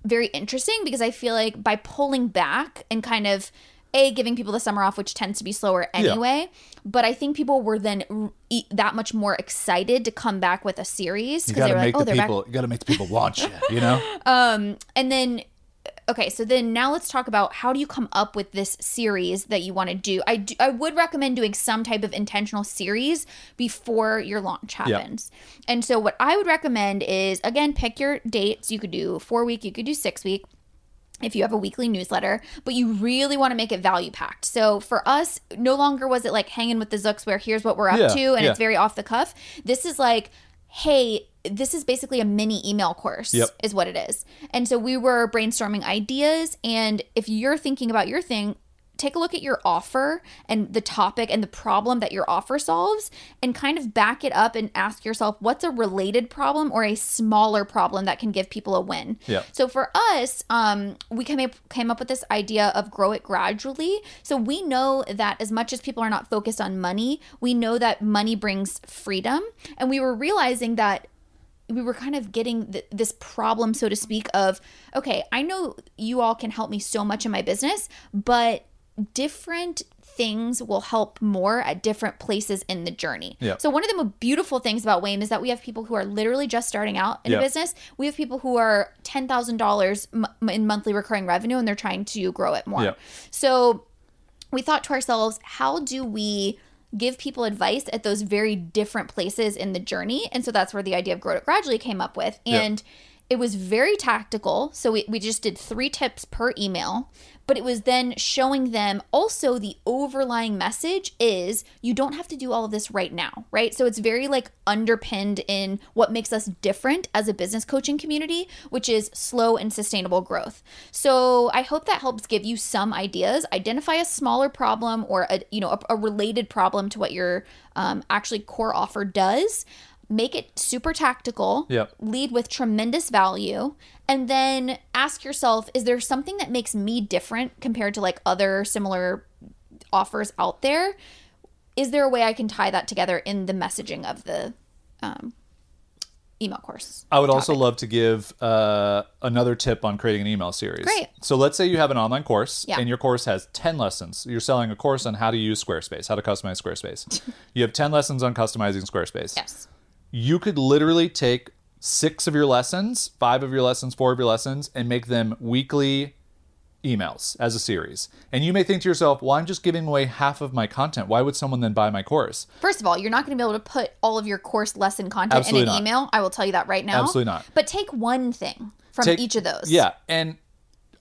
very interesting because I feel like by pulling back and kind of a giving people the summer off, which tends to be slower anyway, but I think people were then r- e- that much more excited to come back with a series You because they were make like, oh, the they're back. people. You got to make the people want you. You know. Um, and then okay, so then now let's talk about how do you come up with this series that you want to do. I do, I would recommend doing some type of intentional series before your launch happens. And so what I would recommend is again pick your dates. You could do 4 week, you could do 6 week if you have a weekly newsletter, but you really want to make it value packed. So for us, no longer was it like hanging with the Zooks where here's what we're up Yeah, to and yeah. it's very off the cuff. This is like, hey, this is basically a mini email course, Yep. is what it is. And so we were brainstorming ideas. And if you're thinking about your thing, take a look at your offer and the topic and the problem that your offer solves and kind of back it up and ask yourself what's a related problem or a smaller problem that can give people a win. Yeah. So for us, um, we came up, came up with this idea of grow it gradually. So we know that as much as people are not focused on money, we know that money brings freedom. And we were realizing that we were kind of getting th- this problem, so to speak, of okay, I know you all can help me so much in my business, but different things will help more at different places in the journey. Yeah. So one of the most beautiful things about WAIM is that we have people who are literally just starting out in Yeah. a business. We have people who are ten thousand dollars in monthly recurring revenue, and they're trying to grow it more. Yeah. So we thought to ourselves, how do we give people advice at those very different places in the journey? And so that's where the idea of Grow It Gradually came up with. And it was very tactical. So we, we just did three tips per email, but it was then showing them also the overlying message is you don't have to do all of this right now, right? So it's very like underpinned in what makes us different as a business coaching community, which is slow and sustainable growth. So I hope that helps give you some ideas. Identify a smaller problem or a you know a, a related problem to what your um, actually core offer does. Make it super tactical. Yep. Lead with tremendous value, and then ask yourself: Is there something that makes me different compared to like other similar offers out there? Is there a way I can tie that together in the messaging of the um, email course? I would also love to give uh, another tip on creating an email series. Great. So let's say you have an online course Yeah. and your course has 10 lessons. You're selling a course on how to use Squarespace, how to customize Squarespace. you have 10 lessons on customizing Squarespace. Yes. You could literally take six of your lessons, five of your lessons, four of your lessons, and make them weekly emails as a series. And you may think to yourself, well, I'm just giving away half of my content. Why would someone then buy my course? First of all, you're not going to be able to put all of your course lesson content Absolutely in an not. email. I will tell you that right now. Absolutely not. But take one thing from Take- each of those. Yeah, and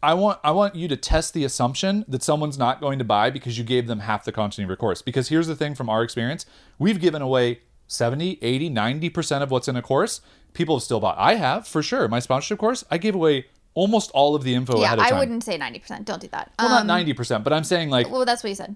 I want I want you to test the assumption that someone's not going to buy because you gave them half the content of your course. Because here's the thing from our experience, we've given away 70, 80, 90% of what's in a course. People have still bought. I have, for sure. My sponsorship course, I gave away almost all of the info Yeah, ahead of I wouldn't say 90%. Don't do that. well, Um, not 90%, but I'm saying like well, that's what you said.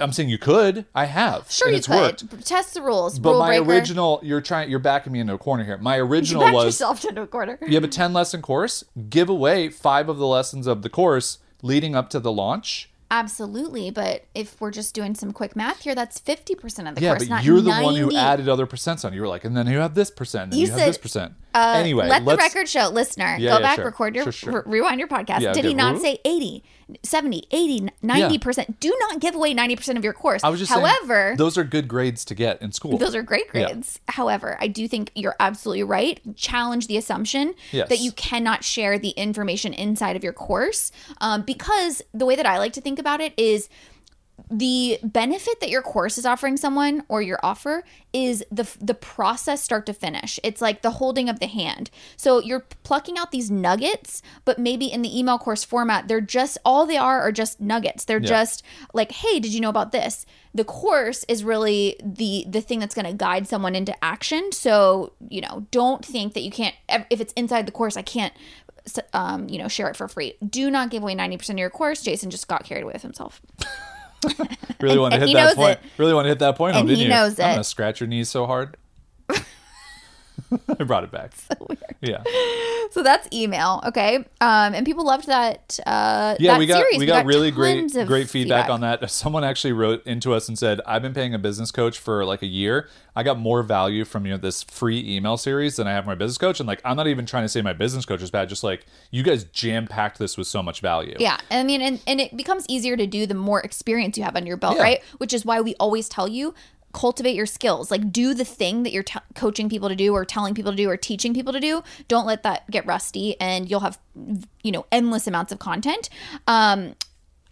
I'm saying you could. I have. Sure, and you it's could worked. test the rules. But rule my breaker. original, you're trying, you're backing me into a corner here. My original backed was yourself into a corner. you have a 10 lesson course, give away five of the lessons of the course leading up to the launch. Absolutely, but if we're just doing some quick math here, that's fifty percent of the Yeah, course. but not you're the one who added other percents on. You were like, and then you have this percent, and You you, have this percent. Uh, anyway, let the record show, listener, Yeah, go yeah, back, sure. record your, Sure, sure. re- rewind your podcast. Yeah, Did he not say 80, 70, 80, 90%? Do not give away 90% of your course. I was just However, saying, those are good grades to get in school. Those are great grades. However, I do think you're absolutely right. Challenge the assumption Yes. that you cannot share the information inside of your course um, because the way that I like to think about it is the benefit that your course is offering someone or your offer is the the process start to finish. It's like the holding of the hand. So you're plucking out these nuggets, but maybe in the email course format, they're just all they are are just nuggets. They're Yeah. just like, "Hey, did you know about this?" The course is really the the thing that's going to guide someone into action. So, you know, don't think that you can't if it's inside the course, I can't um, you know, share it for free. Do not give away 90% of your course. Jason just got carried away with himself. really want to hit that point. it. Really want to hit that point home, And didn't he you? knows I'm gonna scratch your knees so hard. I brought it back. Yeah, So that's email, okay? Um, and people loved that. Uh, yeah. that we got series. we got, really great great feedback, on that. Someone actually wrote into us and said, "I've been paying a business coach for like a year. I got more value from you know this free email series than I have from my business coach." And like, I'm not even trying to say my business coach is bad. Just like you guys jam packed this with so much value. Yeah, I mean, and, and it becomes easier to do the more experience you have under your belt, Yeah. right? Which is why we always tell you cultivate your skills. Like, do the thing that you're t- coaching people to do, or telling people to do, or teaching people to do. Don't let that get rusty, and you'll have, you know, endless amounts of content. Um,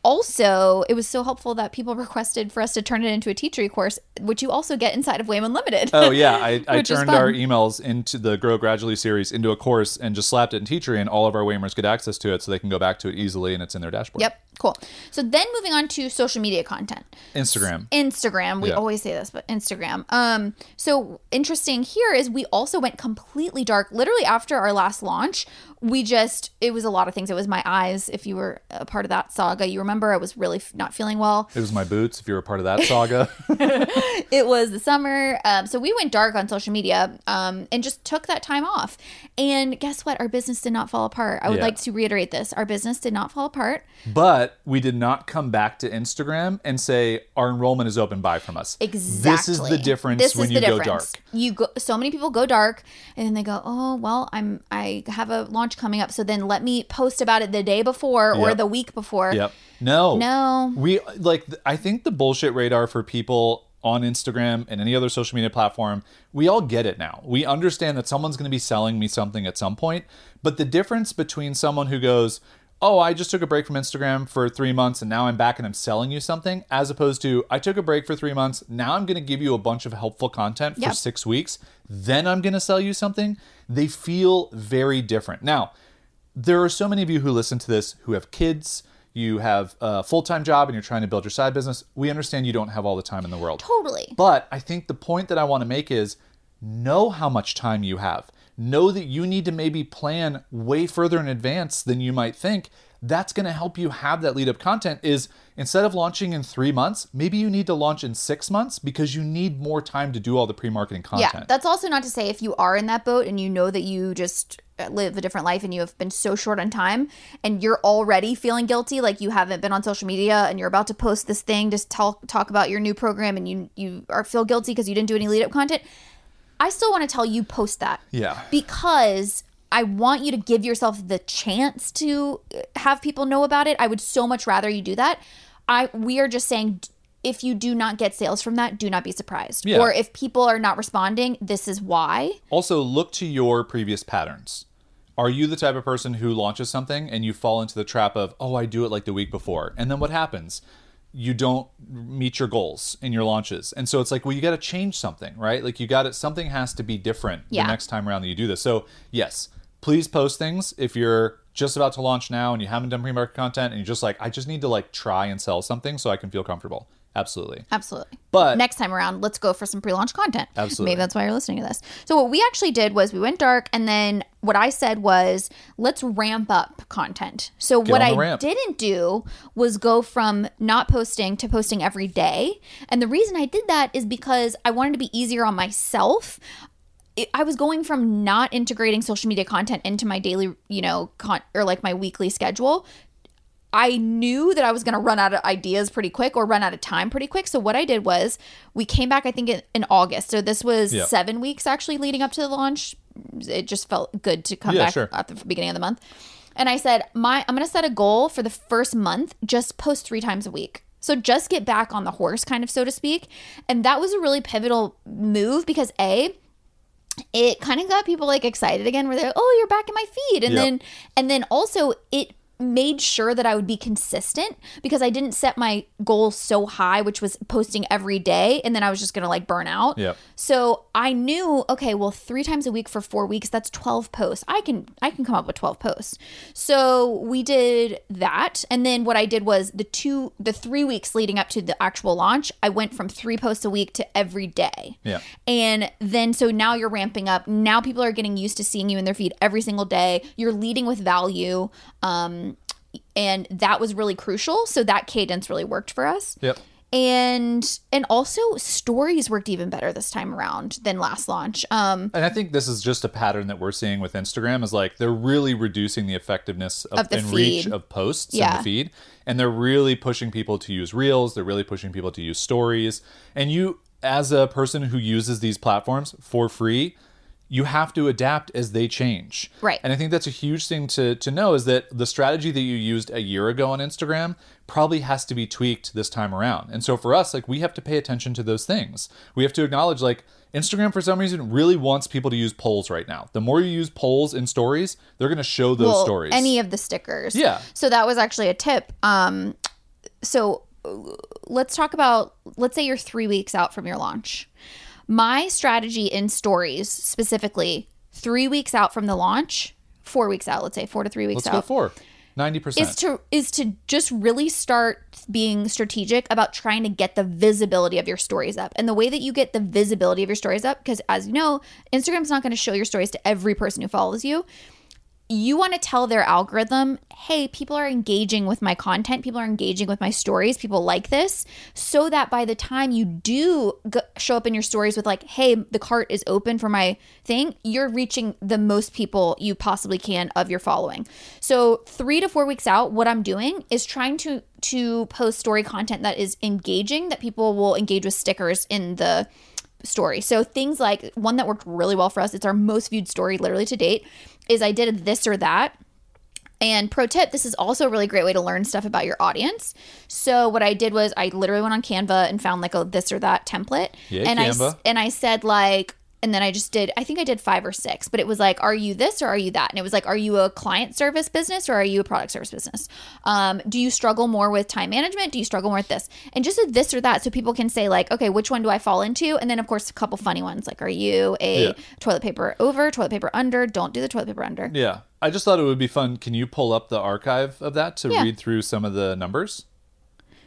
also, it was so helpful that people requested for us to turn it into a teachery course, which you also get inside of WAIM Unlimited. Oh yeah, I, I turned our emails into the Grow Gradually series into a course and just slapped it in Teachery, and all of our WAIMers get access to it, so they can go back to it easily, and it's in their dashboard. Yep, cool. So then moving on to social media content. Instagram. Instagram. We Yeah. always say this, but Instagram. Um, so interesting here is we also went completely dark. Literally after our last launch, we just it was a lot of things. It was my eyes. If you were a part of that saga, you remember I was really f- not feeling well. It was my boots. If you were a part of that saga, It was the summer, um, so we went dark on social media um, and just took that time off. And guess what? Our business did not fall apart. I would Yeah. like to reiterate this: our business did not fall apart. but we did not come back to Instagram and say our enrollment is open. Buy from us. Exactly. This is the difference This when you go difference. dark. You go. So many people go dark, and then they go, "Oh well, I'm I have a launch coming up, so then let me post about it the day before or Yep. the week before." Yep. No. No. We like. I think the bullshit radar for people on Instagram and any other social media platform, we all get it now. We understand that someone's going to be selling me something at some point. But the difference between someone who goes, "Oh, I just took a break from Instagram for three months and now I'm back and I'm selling you something," as opposed to, "I took a break for three months. Now I'm going to give you a bunch of helpful content for Yep. six weeks. Then I'm going to sell you something." They feel very different. Now, there are so many of you who listen to this who have kids, you have a full time job, and you're trying to build your side business. We understand you don't have all the time in the world. Totally. But I think the point that I want to make is know how much time you have. Know that you need to maybe plan way further in advance than you might think. That's going to help you have that lead up content is instead of launching in 3 months, maybe you need to launch in 6 months because you need more time to do all the pre-marketing content. Yeah, that's also not to say if you are in that boat and you know that you just uh, live a different life and you have been so short on time and you're already feeling guilty like you haven't been on social media and you're about to post this thing just talk talk about your new program and you you are feel guilty because you didn't do any lead up content. I still want to tell you post that. Yeah. Because I want you to give yourself the chance to uh, have people know about it. I would so much rather you do that. I we are just saying if you do not get sales from that, do not be surprised. Yeah. Or if people are not responding, this is why. Also, look to your previous patterns. Are you the type of person who launches something and you fall into the trap of, oh, I do it like the week before? And then what happens? You don't meet your goals in your launches. And so it's like, well, you got to change something, right? Like, you got to, something has to be different Yeah. the next time around that you do this. So, yes, please post things if you're just about to launch now and you haven't done pre market content and you're just like, I just need to like try and sell something so I can feel comfortable. Absolutely. Absolutely. But- next time around, let's go for some pre-launch content. Absolutely. Maybe that's why you're listening to this. So what we actually did was we went dark, and then what I said was let's ramp up content. So what I ramp. didn't do was go from not posting to posting every day. And the reason I did that is because I wanted to be easier on myself. I was going from not integrating social media content into my daily, you know, con- or like my weekly schedule. I knew that I was going to run out of ideas pretty quick or run out of time pretty quick. So what I did was we came back I think in, in August. So this was Yep. 7 weeks actually leading up to the launch. It just felt good to come Yeah, back sure. at the beginning of the month. And I said, "My I'm going to set a goal for the first month, just post 3 times a week." So just get back on the horse kind of so to speak. And that was a really pivotal move because A it kind of got people like excited again where they're oh you're back in my feed and Yep. then and then also it made sure that I would be consistent because I didn't set my goal so high which was posting every day and then I was just going to like burn out. Yep. So I knew okay, well 3 times a week for 4 weeks that's 12 posts. I can I can come up with 12 posts. So we did that and then what I did was the two the 3 weeks leading up to the actual launch, I went from 3 posts a week to every day. Yeah. And then so now you're ramping up. Now people are getting used to seeing you in their feed every single day. You're leading with value. Um and that was really crucial. So that cadence really worked for us. Yep. And and also stories worked even better this time around than last launch. Um And I think this is just a pattern that we're seeing with Instagram is like they're really reducing the effectiveness of, Of the and reach of posts in the feed. And they're really pushing people to use reels. They're really pushing people to use stories. And you, as a person who uses these platforms for free, you have to adapt as they change. Right. And I think that's a huge thing to, to know is that the strategy that you used a year ago on Instagram probably has to be tweaked this time around. And so for us, like we have to pay attention to those things. We have to acknowledge like Instagram for some reason really wants people to use polls right now. The more you use polls in stories, they're going to show those well, stories. any of the stickers. Yeah. So that was actually a tip. Um so let's talk about let's say you're 3 weeks out from your launch. My strategy in stories specifically 3 weeks out from the launch, 4 weeks out, let's say 4 to 3 weeks Let's go out. 90%. is to is to just really start being strategic about trying to get the visibility of your stories up. And the way that you get the visibility of your stories up because as you know, Instagram's not going to show your stories to every person who follows you. You want to tell their algorithm, "Hey, people are engaging with my content, people are engaging with my stories, people like this." So that by the time you do g- show up in your stories with like, "Hey, the cart is open for my thing," you're reaching the most people you possibly can of your following. So, 3 to 4 weeks out, what I'm doing is trying to to post story content that is engaging that people will engage with stickers in the story. So things like one that worked really well for us, it's our most viewed story literally to date, is I did this or that. And pro tip, this is also a really great way to learn stuff about your audience. So what I did was I literally went on Canva and found like a this or that template. Yay, and Canva. s- and I said like and then I just did I think I did 5 or 6, but it was like are you this or are you that? And it was like are you a client service business or are you a product service business? Um, do you struggle more with time management? Do you struggle more with this? And just a this or that so people can say like okay, which one do I fall into? And then of course a couple funny ones like are you a Yeah. toilet paper over, toilet paper under? Don't do the toilet paper under. yeah. I just thought it would be fun. Can you pull up the archive of that to Yeah. read through some of the numbers?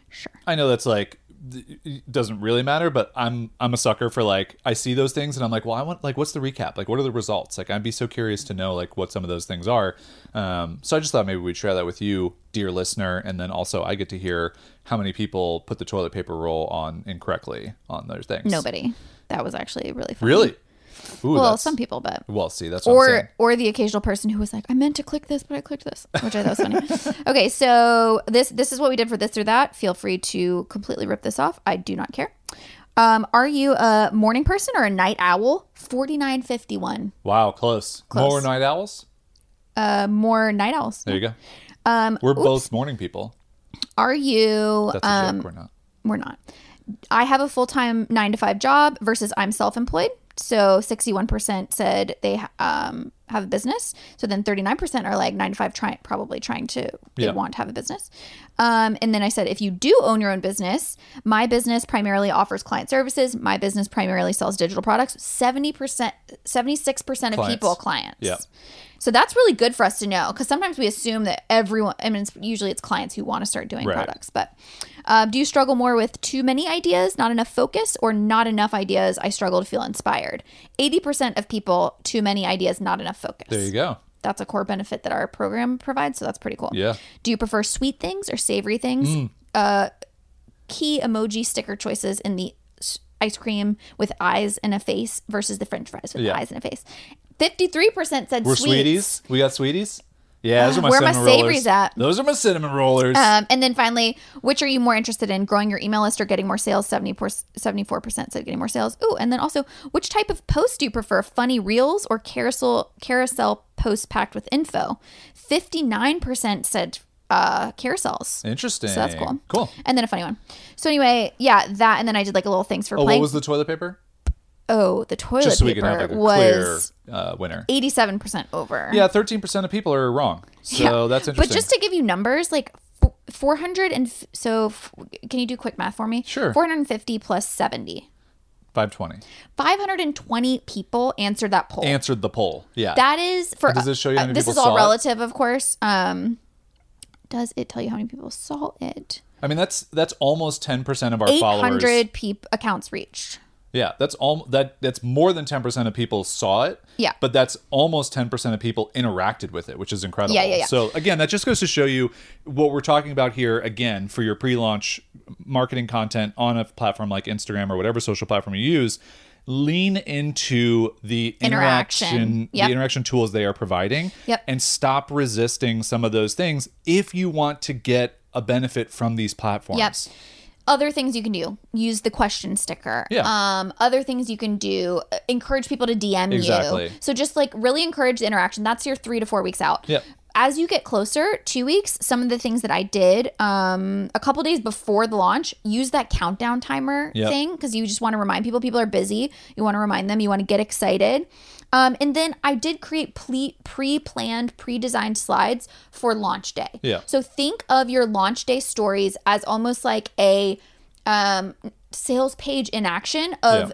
Sure. I know that's like it doesn't really matter, but I'm I'm a sucker for like I see those things and I'm like, well, I want like what's the recap? Like, what are the results? Like, I'd be so curious to know like what some of those things are. Um, so I just thought maybe we'd share that with you, dear listener, and then also I get to hear how many people put the toilet paper roll on incorrectly on those things. Nobody. That was actually really funny. Really? Ooh, Well, some people, but Well, see, that's what I'm or or the occasional person who was like, I meant to click this, but I clicked this, which I thought was funny. okay, so this this is what we did for this or that. Feel free to completely rip this off. I do not care. Um, are you a morning person or a night owl? Forty nine fifty one. Wow, close. Close. More night owls. Uh, more night owls. There you go. Um, We're both morning people. are you? That's a um, joke. We're not. we're not. I have a full time nine to five job versus I'm self employed. So 61% said they um, have a business. So then 39% are like nine to five, trying probably trying to, they Yeah. want to have a business. Um, and then I said, if you do own your own business, my business primarily offers client services. My business primarily sells digital products. 70%, 76% of Clients. people, clients. Yeah. So that's really good for us to know because sometimes we assume that everyone, I mean, it's, usually it's clients who want to start doing Right. products, but Uh, do you struggle more with too many ideas, not enough focus, or not enough ideas? I struggle to feel inspired. 80% of people, too many ideas, not enough focus. There you go. That's a core benefit that our program provides. So that's pretty cool. Yeah. Do you prefer sweet things or savory things? Mm. Uh, key emoji sticker choices in the ice cream with eyes and a face versus the french fries with Yeah. eyes and a face. 53% said We're sweets. sweeties. We got sweeties. Yeah, those are my Where are my cinnamon rollers. savories at? Those are my cinnamon rollers. Um, and then finally, which are you more interested in, growing your email list or getting more sales? 74 percent said getting more sales. Ooh, and then also, which type of post do you prefer, funny reels or carousel carousel posts packed with info? Fifty nine percent said uh, carousels. Interesting. So that's cool. Cool. And then a funny one. So anyway, yeah, that, and then I did like a little things for Oh, playing. what was the toilet paper? Oh, the toilet Just so we paper can have like a was clear uh, winner. eighty seven percent over. Yeah, thirteen percent of people are wrong. So Yeah. that's interesting. But just to give you numbers, like 400 and f- so f- can you do quick math for me? Sure. 450 plus 70. five twenty 520 people answered that poll. answered the poll. Yeah. that is for Does this show you how uh, this is all saw it? relative, of course. Um does it tell you how many people saw it? I mean, that's that's almost ten percent of our followers. 800 peop- accounts reached. Yeah, that's all that that's more than 10% of people saw it. Yeah. But that's almost 10% of people interacted with it, which is incredible. Yeah, yeah, yeah. So again, that just goes to show you what we're talking about here again for your pre-launch marketing content on a platform like Instagram or whatever social platform you use. Lean into the Interaction. interaction, Yep. the interaction tools they are providing, Yep. and stop resisting some of those things if you want to get a benefit from these platforms. Yep. Other things you can do: use the question sticker. Yeah. Um, other things you can do: encourage people to DM Exactly. you. So just like really encourage the interaction. That's your three to four weeks out. Yep. As you get closer, two weeks, some of the things that I did um, a couple days before the launch, use that countdown timer Yep. thing because you just want to remind people. People are busy. You want to remind them. You want to get excited. Um, and then I did create pre-planned, pre-designed slides for launch day. Yeah. So think of your launch day stories as almost like a um, sales page in action of Yeah.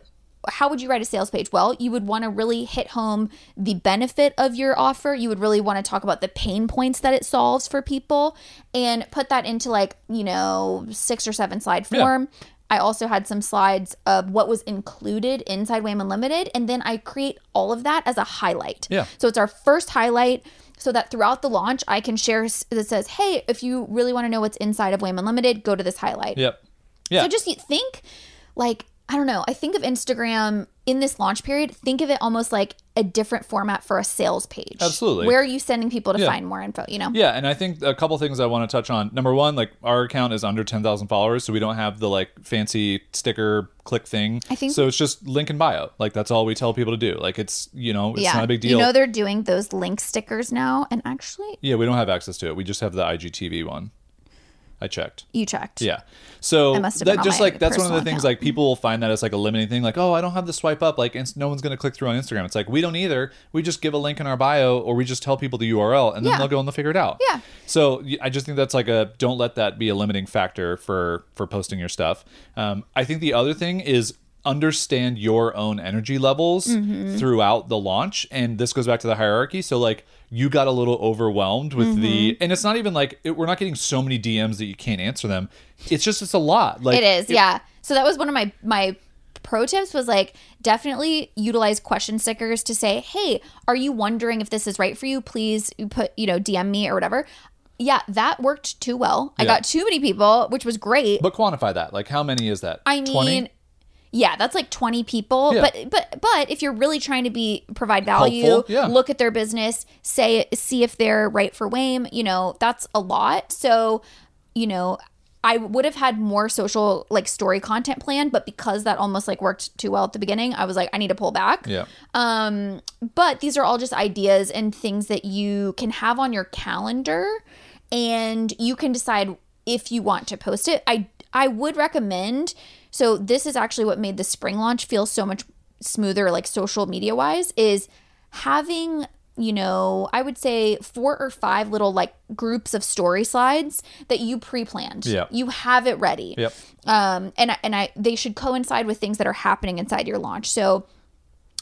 how would you write a sales page? Well, you would want to really hit home the benefit of your offer. You would really want to talk about the pain points that it solves for people and put that into like, you know, six or seven slide Yeah. I also had some slides of what was included inside WAIM Unlimited, and then I create all of that as a highlight. Yeah. So it's our first highlight, so that throughout the launch, I can share that says, "Hey, if you really want to know what's inside of WAIM Unlimited, go to this highlight." Yep. Yeah. So just think like I don't know. I think of Instagram in this launch period, think of it almost like a different format for a sales page. Absolutely. Where are you sending people to Yeah. find more info, you know? Yeah, and I think a couple things I want to touch on. Number one, like our account is under ten thousand followers, so we don't have the like fancy sticker click thing. I think- so. It's just link in bio. Like that's all we tell people to do. Like it's you know it's yeah. not a big deal. You know they're doing those link stickers now and actually yeah, we don't have access to it. We just have the IGTV one. I checked. you checked. Yeah. So I must have that just like that's one of the things account. like people will find that as like a limiting thing. Like, oh, I don't have the swipe up. Like, no one's gonna click through on Instagram. It's like we don't either. We just give a link in our bio, or we just tell people the URL, and then Yeah. they'll go and they'll figure it out. Yeah. So I just think that's like a don't let that be a limiting factor for for posting your stuff. Um, I think the other thing is understand your own energy levels Mm-hmm. throughout the launch and this goes back to the hierarchy so like you got a little overwhelmed with Mm-hmm. the and it's not even like it, we're not getting so many dms that you can't answer them it's just it's a lot like It is, yeah. So that was one of my my pro tips was like definitely utilize question stickers to say, "Hey, are you wondering if this is right for you? Please put, you know, DM me or whatever." Yeah, that worked too well. I got too many people, which was great. but quantify that like how many is that I mean, 20 yeah, that's like 20 people. Yeah. But but but if you're really trying to be provide value, Helpful, yeah. look at their business, say see if they're right for WAIM, you know, that's a lot. So, you know, I would have had more social like story content planned, but because that almost like worked too well at the beginning, I was like, I need to pull back. yeah Um, but these are all just ideas and things that you can have on your calendar and you can decide if you want to post it. I I would recommend so this is actually what made the spring launch feel so much smoother like social media wise is having you know, I would say four or five little like groups of story slides that you pre-planned. Yep. You have it ready Yep. um and I- and I they should coincide with things that are happening inside your launch. So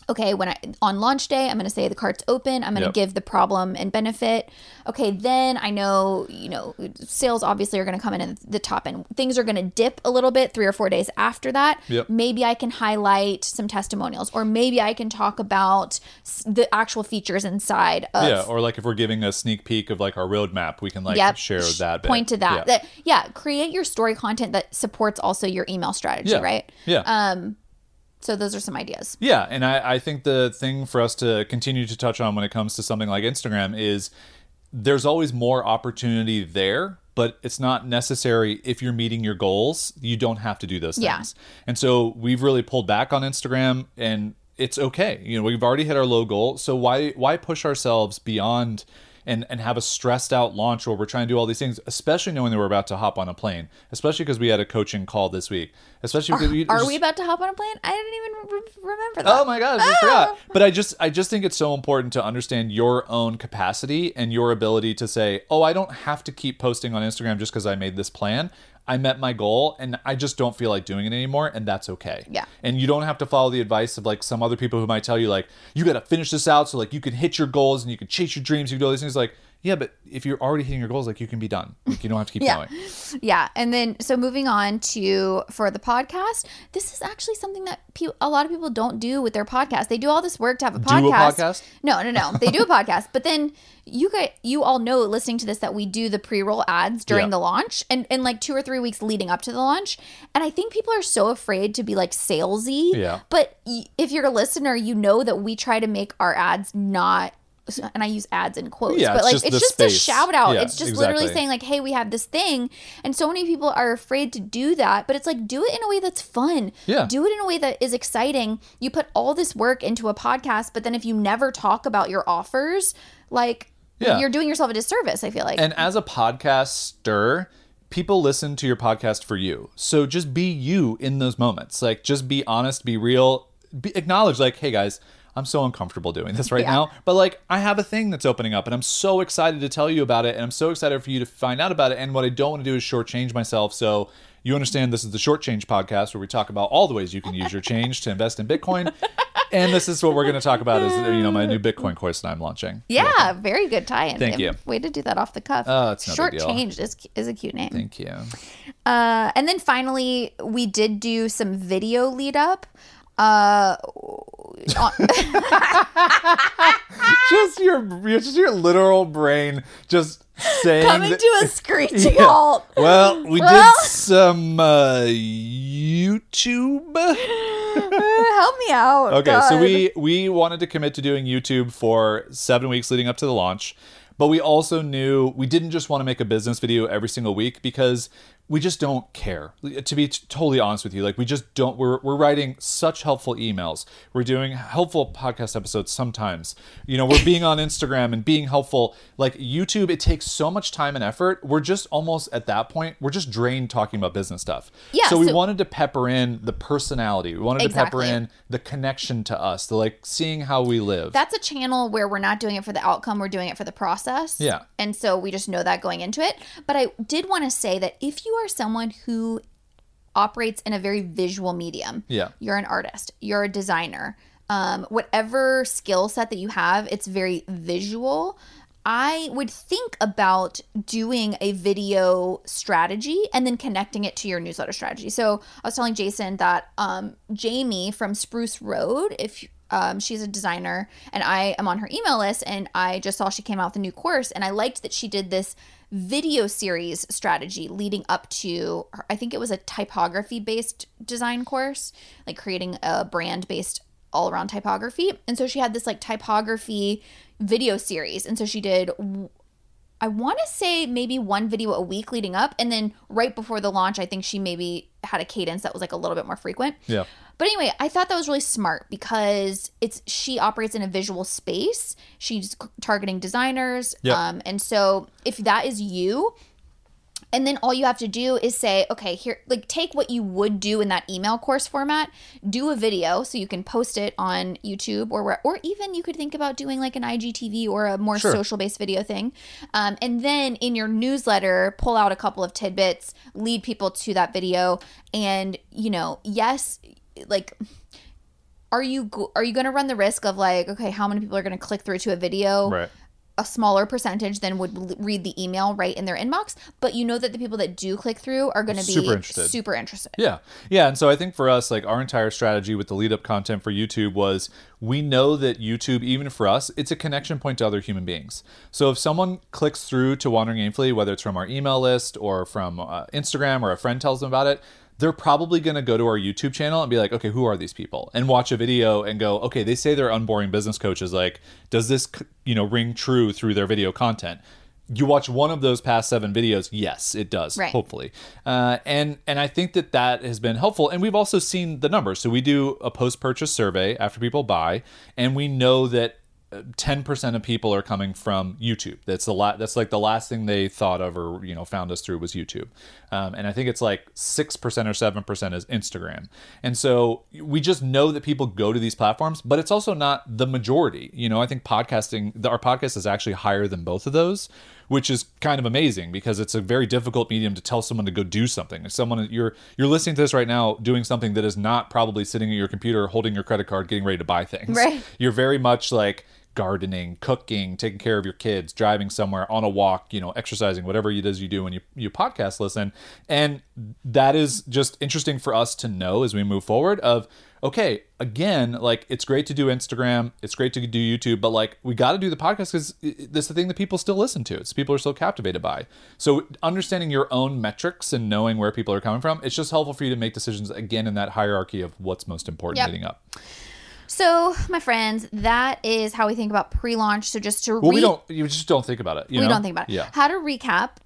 okay when i on launch day i'm going to say the cart's open i'm going to Yep. give the problem and benefit okay then i know you know sales obviously are going to come in at the top end things are going to dip a little bit three or four days after that Yep. maybe i can highlight some testimonials or maybe i can talk about the actual features inside of yeah, or like if we're giving a sneak peek of like our roadmap, we can like Yep. share Sh- that. Bit. Point to that. Yeah. That yeah, create your story content that supports also your email strategy, Yeah. right? Yeah. Um so those are some ideas. Yeah, and I, I think the thing for us to continue to touch on when it comes to something like Instagram is there's always more opportunity there, but it's not necessary if you're meeting your goals. You don't have to do those things. Yeah. And so we've really pulled back on Instagram and it's okay. You know, we've already hit our low goal. So why why push ourselves beyond and, and have a stressed out launch where we're trying to do all these things, especially knowing that we're about to hop on a plane, especially because we had a coaching call this week. Especially because we Are just- we about to hop on a plane? I didn't even re- remember that. Oh my gosh, I forgot. Ah! But I just I just think it's so important to understand your own capacity and your ability to say, "Oh, I don't have to keep posting on Instagram just because I made this plan. I met my goal and I just don't feel like doing it anymore and that's okay." Yeah. And you don't have to follow the advice of like some other people who might tell you like, "You got to finish this out so like you can hit your goals and you can chase your dreams, you can do all these things." Like, yeah, but if you're already hitting your goals, like you can be done. Like you don't have to keep Yeah. going. Yeah, and then so moving on to for the podcast, this is actually something that pe- a lot of people don't do with their podcast. They do all this work to have a podcast. Do a podcast. No, no, no. They do a podcast, but then you guys, you all know listening to this that we do the pre-roll ads during Yeah. the launch and and like two or three weeks leading up to the launch. And I think people are so afraid to be like salesy. Yeah. But y- if you're a listener, you know that we try to make our ads not. And I use ads in quotes, Yeah, but it's like just it's just a shout out. Yeah, it's just literally saying like, "Hey, we have this thing," and so many people are afraid to do that. But it's like, do it in a way that's fun. Yeah. Do it in a way that is exciting. You put all this work into a podcast, but then if you never talk about your offers, like, Yeah. you're doing yourself a disservice. I feel like. And as a podcaster, people listen to your podcast for you. So just be you in those moments. Like just be honest, be real, be, acknowledge like, hey guys, I'm so uncomfortable doing this right Yeah. now, but like I have a thing that's opening up and I'm so excited to tell you about it and I'm so excited for you to find out about it. And what I don't want to do is shortchange myself. So you understand this is the Short Change podcast where we talk about all the ways you can use your change to invest in Bitcoin. And this is what we're going to talk about is you know my new Bitcoin course that I'm launching. yeah, very good tie-in. Thank you. Way to do that off the cuff. Oh, it's no Short changed is is a cute name. Thank you. Uh, and then finally, we did do some video lead up. Uh, just your just your literal brain just saying coming that- to a screeching Yeah. halt. well we Well- did some uh youtube Help me out. okay so we we wanted to commit to doing youtube for seven weeks leading up to the launch but we also knew we didn't just want to make a business video every single week because we just don't care. To be t- totally honest with you like we just don't we're, we're writing such helpful emails. We're doing helpful podcast episodes sometimes. You know we're being on instagram and being helpful. Like youtube it takes so much time and effort. We're just almost at that point we're just drained talking about business stuff. Yeah, so we so- wanted to pepper in the personality. We wanted Exactly. to pepper in the connection to us the like seeing how we live. That's a channel where we're not doing it for the outcome we're doing it for the process. Yeah. and so we just know that going into it. But i did want to say that if you are someone who operates in a very visual medium. Yeah. you're an artist. You're a designer. Um, whatever skill set that you have it's very visual. I would think about doing a video strategy and then connecting it to your newsletter strategy. So i was telling jason that um, jamie from spruce road if um, she's a designer and i am on her email list and i just saw she came out with a new course and i liked that she did this video series strategy leading up to her- I think it was a typography based design course, like creating a brand based all around typography. And so she had this like typography video series. And so she did I want to say maybe one video a week leading up and then right before the launch I think she maybe had a cadence that was like a little bit more frequent. yeah But anyway, I thought that was really smart because it's she operates in a visual space. She's targeting designers, Yep. um, and so if that is you, and then all you have to do is say, okay, here, like take what you would do in that email course format, do a video so you can post it on YouTube or where, or even you could think about doing like an IGTV or a more Sure. social based video thing, um, and then in your newsletter, pull out a couple of tidbits, lead people to that video, and you know, yes, like are you are you going to run the risk of like, okay, how many people are going to click through to a video? Right. A smaller percentage than would l- read the email right in their inbox, but you know that the people that do click through are going to be Super interested. super interested. Yeah. Yeah. And so I think for us, like our entire strategy with the lead up content for YouTube was we know that YouTube, even for us, it's a connection point to other human beings. So if someone clicks through to Wandering Aimfully, whether it's from our email list or from uh, Instagram or a friend tells them about it, they're probably going to go to our YouTube channel and be like, okay, who are these people? And watch a video and go, okay, they say they're unboring business coaches. Like, does this, you know, ring true through their video content? You watch one of those past seven videos, yes, it does. Right. Hopefully, uh, and and I think that that has been helpful. And we've also seen the numbers. So we do a post purchase survey after people buy, and we know that ten percent of people are coming from YouTube. That's the la- That's like the last thing they thought of or you know found us through was YouTube. Um, and I think it's like six percent or seven percent is Instagram. And so we just know that people go to these platforms, but it's also not the majority. You know, I think podcasting, the, our podcast is actually higher than both of those. Which is kind of amazing because it's a very difficult medium to tell someone to go do something. If someone you're you're listening to this right now doing something that is not probably sitting at your computer holding your credit card getting ready to buy things. Right. You're very much like gardening, cooking, taking care of your kids, driving somewhere on a walk, you know, exercising, whatever it is you do when you, you podcast listen. And that is just interesting for us to know as we move forward of, okay, again, like it's great to do Instagram, it's great to do YouTube, but like we got to do the podcast because this is the thing that people still listen to. It's people are still captivated by. So understanding your own metrics and knowing where people are coming from, it's just helpful for you to make decisions again in that hierarchy of what's most important Yep. leading up. So, my friends, that is how we think about pre-launch. So just to Well, we don't. You just don't think about it. You we know? don't think about it. Yeah. How to recap?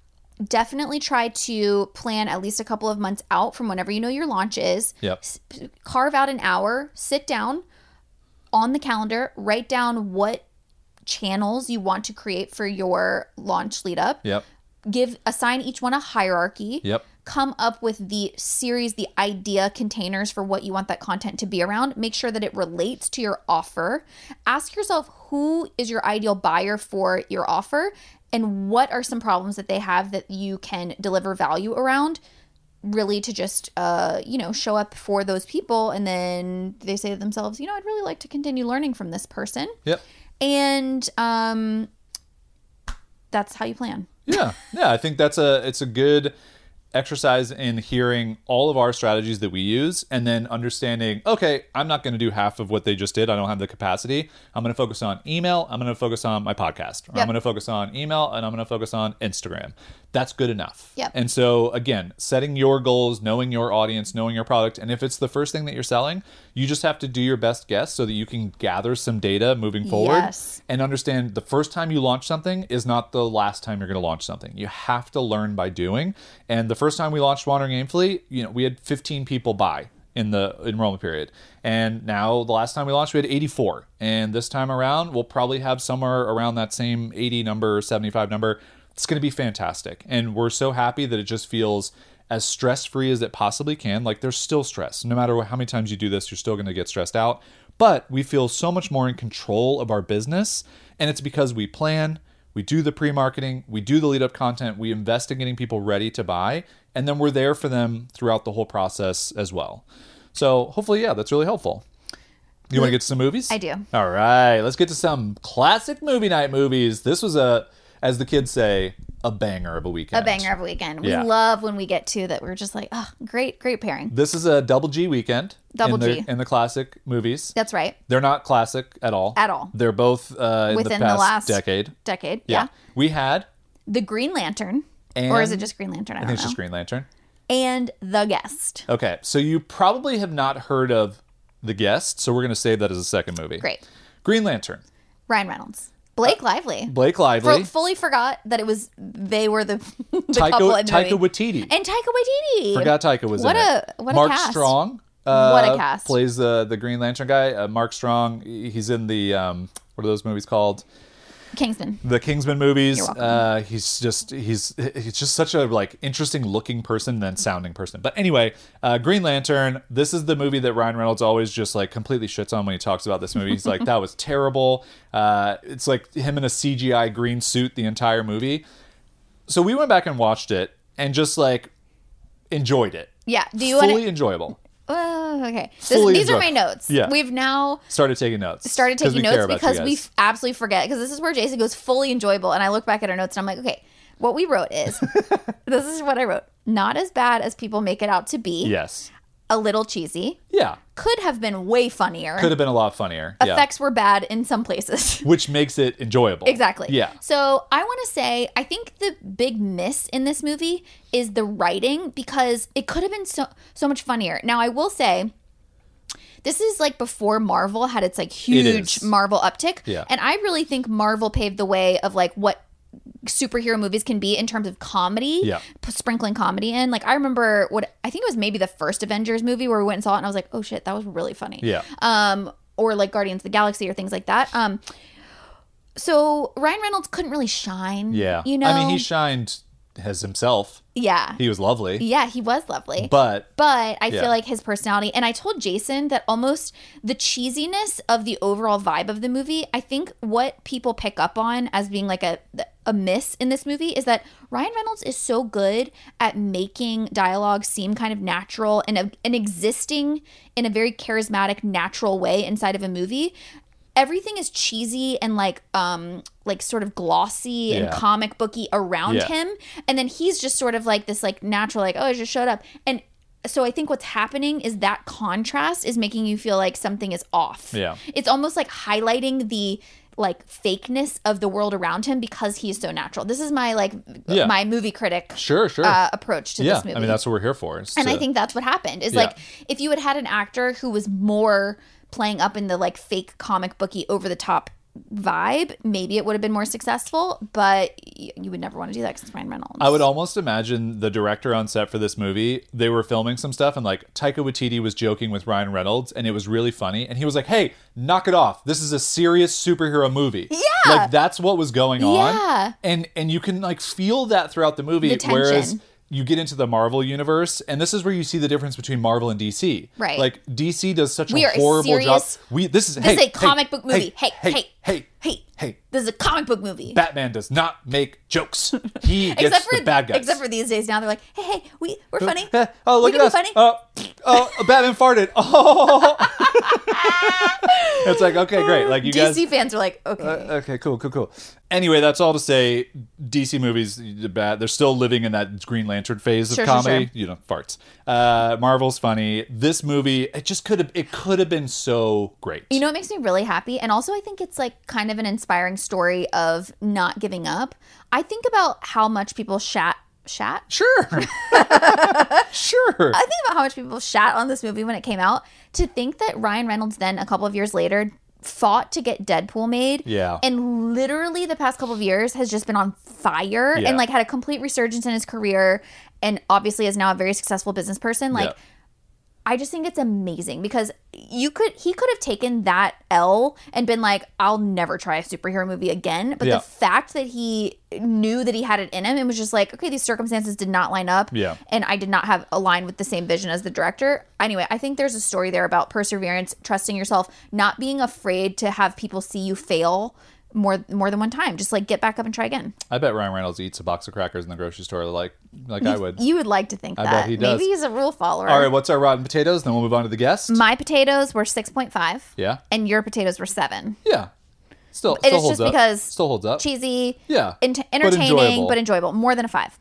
Definitely try to plan at least a couple of months out from whenever you know your launch is. Yep. S- Carve out an hour, sit down on the calendar, write down what channels you want to create for your launch lead up. Yep. Give assign each one a hierarchy. Yep. Come up with the series, the idea containers for what you want that content to be around. Make sure that it relates to your offer. Ask yourself who is your ideal buyer for your offer and what are some problems that they have that you can deliver value around really to just uh you know show up for those people and then they say to themselves you know i'd really like to continue learning from this person Yep. and um that's how you plan Yeah. Yeah. I think that's a it's a good exercise in hearing all of our strategies that we use and then understanding okay i'm not going to do half of what they just did. I don't have the capacity. I'm going to focus on email. I'm going to focus on my podcast. Or i'm going to focus on email and i'm going to focus on instagram that's good enough Yep. and so again setting your goals knowing your audience knowing your product and if it's the first thing that you're selling you just have to do your best guess so that you can gather some data moving forward Yes. and understand the first time you launch something is not the last time you're going to launch something. You have to learn by doing. And the first time we launched Wandering Aimfully, you know, we had 15 people buy in the enrollment period. And now the last time we launched, we had 84. And this time around, we'll probably have somewhere around that same 80 number, 75 number. It's going to be fantastic. And we're so happy that it just feels as stress free as it possibly can. Like there's still stress. No matter how many times you do this, you're still going to get stressed out. But we feel so much more in control of our business. And it's because we plan, we do the pre marketing, we do the lead up content, we invest in getting people ready to buy, and then we're there for them throughout the whole process as well. So hopefully, yeah, that's really helpful. You want to get to some movies? I do. All right, let's get to some classic movie night movies. This was a, as the kids say, a banger of a weekend. a banger of a weekend. We Yeah. love when we get to that. We're just like, oh, great, great pairing. This is a double G weekend. Double in the, G. in the classic movies. That's right. They're not classic at all. At all. They're both uh, in Within the the past last decade. Decade. Yeah. We had, The Green Lantern. or is it And- just Green Lantern? I, I don't think it's know. just Green Lantern. and The Guest. Okay, so you probably have not heard of The Guest, so we're going to save that as a second movie. Great. Green Lantern. Ryan Reynolds. Blake Lively. Blake For, Lively. fully forgot that it was they were the, the Taika, couple in the Taika movie. Waititi. and Taika Waititi. Forgot Taika was What in a- it. what a Mark cast. Strong. Uh, What a cast. Plays the the Green Lantern guy. Uh, Mark Strong. He's in the um, what are those movies called? Kingsman. the Kingsman movies. Uh, he's just he's he's just such a like interesting looking person than sounding person. But anyway, uh, Green Lantern. This is the movie that Ryan Reynolds always just like completely shits on when he talks about this movie. He's like, that was terrible. Uh, it's like him in a CGI green suit the entire movie. So we went back and watched it and just like enjoyed it. Yeah. Do you Fully want enjoyable. Oh, okay. This- these are my notes. Yeah. We've now Started taking notes. started taking notes because we f- absolutely forget. Because this is where Jason goes fully enjoyable, and I look back at our notes and I'm like, okay, what we wrote is this is what I wrote. Not as bad as people make it out to be. Yes. A little cheesy. Yeah. Could have been way funnier. Could have been a lot funnier. Yeah. Effects were bad in some places. Which makes it enjoyable. Exactly. Yeah. So I want to say, I think the big miss in this movie is the writing because it could have been so so much funnier. Now I will say. This is like before Marvel had its like huge is. Marvel uptick. Yeah. And I really think Marvel paved the way of like what superhero movies can be in terms of comedy. Yeah. p- Sprinkling comedy in. Like I remember what I think it was maybe the first Avengers movie where we went and saw it and I was like, oh shit, that was really funny Yeah. um, or like Guardians of the Galaxy or things like that. Um, so Ryan Reynolds couldn't really shine. Yeah. you know. I mean, he shined as himself. yeah, He was lovely. yeah, he was lovely. But But I Yeah. feel like his personality, and I told Jason that almost the cheesiness of the overall vibe of the movie, I think what people pick up on as being like a a miss in this movie is that Ryan Reynolds is so good at making dialogue seem kind of natural and, a, and existing in a very charismatic, natural way inside of a movie. Everything is cheesy and like um like sort of glossy and comic booky around Yeah. him and then he's just sort of like this like natural like oh I just showed up and so I think what's happening is that contrast is making you feel like something is off. Yeah. It's almost like highlighting the like fakeness of the world around him because he's so natural. This is my like Yeah. my movie critic sure, sure. uh, approach to yeah. this movie. I mean, that's what we're here for. and to- I think that's what happened. Is Yeah. like if you had had an actor who was more playing up in the like fake comic booky over the top vibe, maybe it would have been more successful. But you would never want to do that because it's Ryan Reynolds. I would almost imagine the director on set for this movie, they were filming some stuff and like Taika Waititi was joking with Ryan Reynolds and it was really funny. And he was like, hey, knock it off. This is a serious superhero movie. Yeah. Like that's what was going on. Yeah. And and you can like feel that throughout the movie. The whereas. You get into the Marvel universe, and this is where you see the difference between Marvel and DC. Right. Like DC does such We a horrible job. We this is This hey, is a hey, comic book movie. Hey, hey, hey, hey, hey, hey. This is a comic book movie. Batman does not make jokes. He gets except for the bad guys. except for these days now, they're like, hey, hey, we we're funny. Eh, oh, look we at us. funny. Oh, oh, Batman farted. Oh. it's like, okay, great. Like you DC guys. fans are like, okay, Uh, okay, cool, cool, cool. Anyway, that's all to say. DC movies, they're bad. They're still living in that Green Lantern phase of Sure, sure, comedy. sure. You know, farts. Uh, Marvel's funny. This movie, it just could have. It could have been so great. You know what makes me really happy? And also, I think it's like kind of an inspiring story of not giving up. I think about how much people shat. Shat? Sure. sure. I think about how much people shat on this movie when it came out. To think that Ryan Reynolds then, a couple of years later, fought to get Deadpool made. Yeah. And literally the past couple of years has just been on fire Yeah. and like had a complete resurgence in his career and obviously is now a very successful business person. Like, Yeah. I just think it's amazing because you could he could have taken that L and been like, I'll never try a superhero movie again. But Yeah. the fact that he knew that he had it in him and was just like, okay, these circumstances did not line up. Yeah. And I did not have aligned with the same vision as the director. Anyway, I think there's a story there about perseverance, trusting yourself, not being afraid to have people see you fail more more than one time. Just like get back up and try again. I bet Ryan Reynolds eats a box of crackers in the grocery store like like I would. You would like to think I that. bet he does. Maybe he's a rule follower. All right, what's our rotten potatoes? Then we'll move on to the guest. My potatoes were 6.5 Yeah. and your potatoes were 7. Yeah. Still, still holds just up. because still holds up. cheesy, Yeah, ent- but entertaining, enjoyable. but enjoyable. More than a five.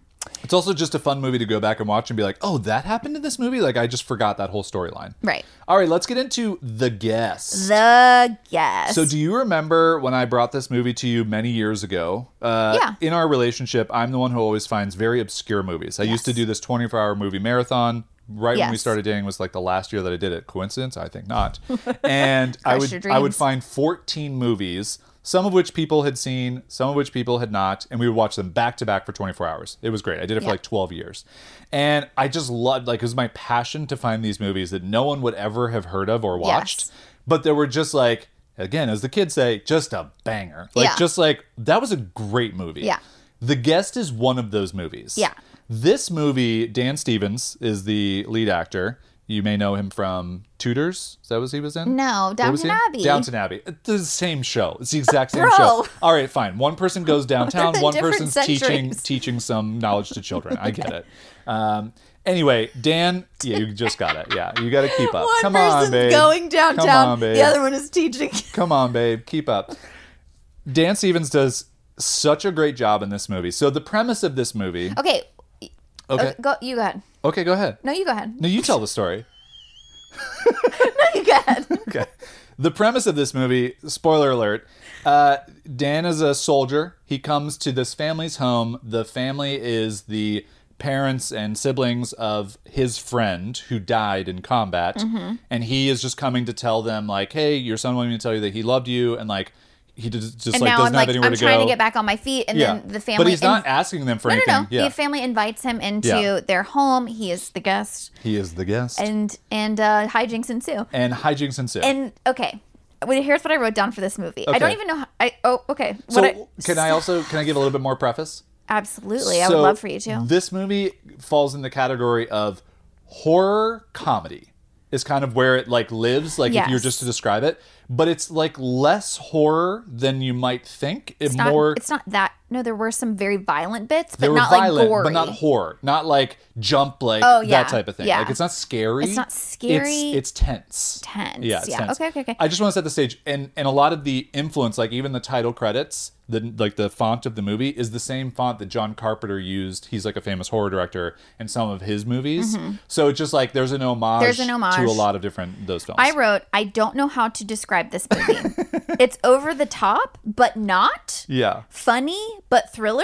It's also just a fun movie to go back and watch and be like, oh, that happened in this movie. Like I just forgot that whole storyline. Right. All right, let's get into the guest. The guest. So, do you remember when I brought this movie to you many years ago? Uh, Yeah. In our relationship, I'm the one who always finds very obscure movies. I used to do this 24 hour movie marathon. Right when we started dating was like the last year that I did it. Coincidence? I think not. And I would I would find 14 movies, some of which people had seen, some of which people had not, and we would watch them back to back for 24 hours. It was great. I did it for like 12 years. And I just loved like it was my passion to find these movies that no one would ever have heard of or watched Yes. but they were just like again as the kids say just a banger like Yeah. just like that was a great movie Yeah. the guest is one of those movies Yeah. this movie dan stevens is the lead actor You may know him from Tudors. Is that what he was in? No, Downton? Abbey. Downton Abbey. It's the same show. It's the exact same Bro. show. All right, fine. One person goes downtown. one person's teaching centuries. teaching some knowledge to children. I get it. Um, anyway, Dan, yeah, you just got it. Yeah, you got to keep up. One Come person's on, babe. going downtown. on, babe. The other one is teaching. Come on, babe. Keep up. Dan Stevens does such a great job in this movie. So the premise of this movie. Okay. Okay. uh, Go. You go ahead. Okay, go ahead. No, you go ahead. No, you tell the story. No, you go ahead. okay. The premise of this movie, spoiler alert, uh, Dan is a soldier. He comes to this family's home. The family is the parents and siblings of his friend who died in combat. Mm-hmm. And he is just coming to tell them, like, hey, your son wanted me to tell you that he loved you. And, like, he just, just like doesn't I'm have like, anywhere I'm to trying to get back on my feet, and yeah. then the family. But he's not inv- asking them for no, anything. no, no. Yeah. The family invites him into Yeah. their home. He is the guest, he is the guest. And, and uh, hijinks ensue. And hijinks ensue. And okay, Wait, here's what I wrote down for this movie. I don't even know. How, I oh okay. so I, can I also can I give a little bit more preface? Absolutely, I would love for you to. This movie falls in the category of horror comedy. Is kind of where it like lives, like if you're just to describe it. But it's like less horror than you might think. It It's not, more it's not that. No, there were some very violent bits, but not violent, like gory. but not horror. Not like jump like Oh, yeah, that type of thing. yeah. Like it's not scary. It's not scary. It's, it's tense. Tense, Yeah, yeah. tense. Okay, okay, okay. I just want to set the stage, and and a lot of the influence, like even the title credits, the like the font of the movie is the same font that John Carpenter used. He's like a famous horror director in some of his movies. So it's just like there's an homage. Mm-hmm. There's an homage. to a lot of different those films. I wrote, I don't know how to describe this movie. it's over the top, but not. yeah. Funny, but thriller.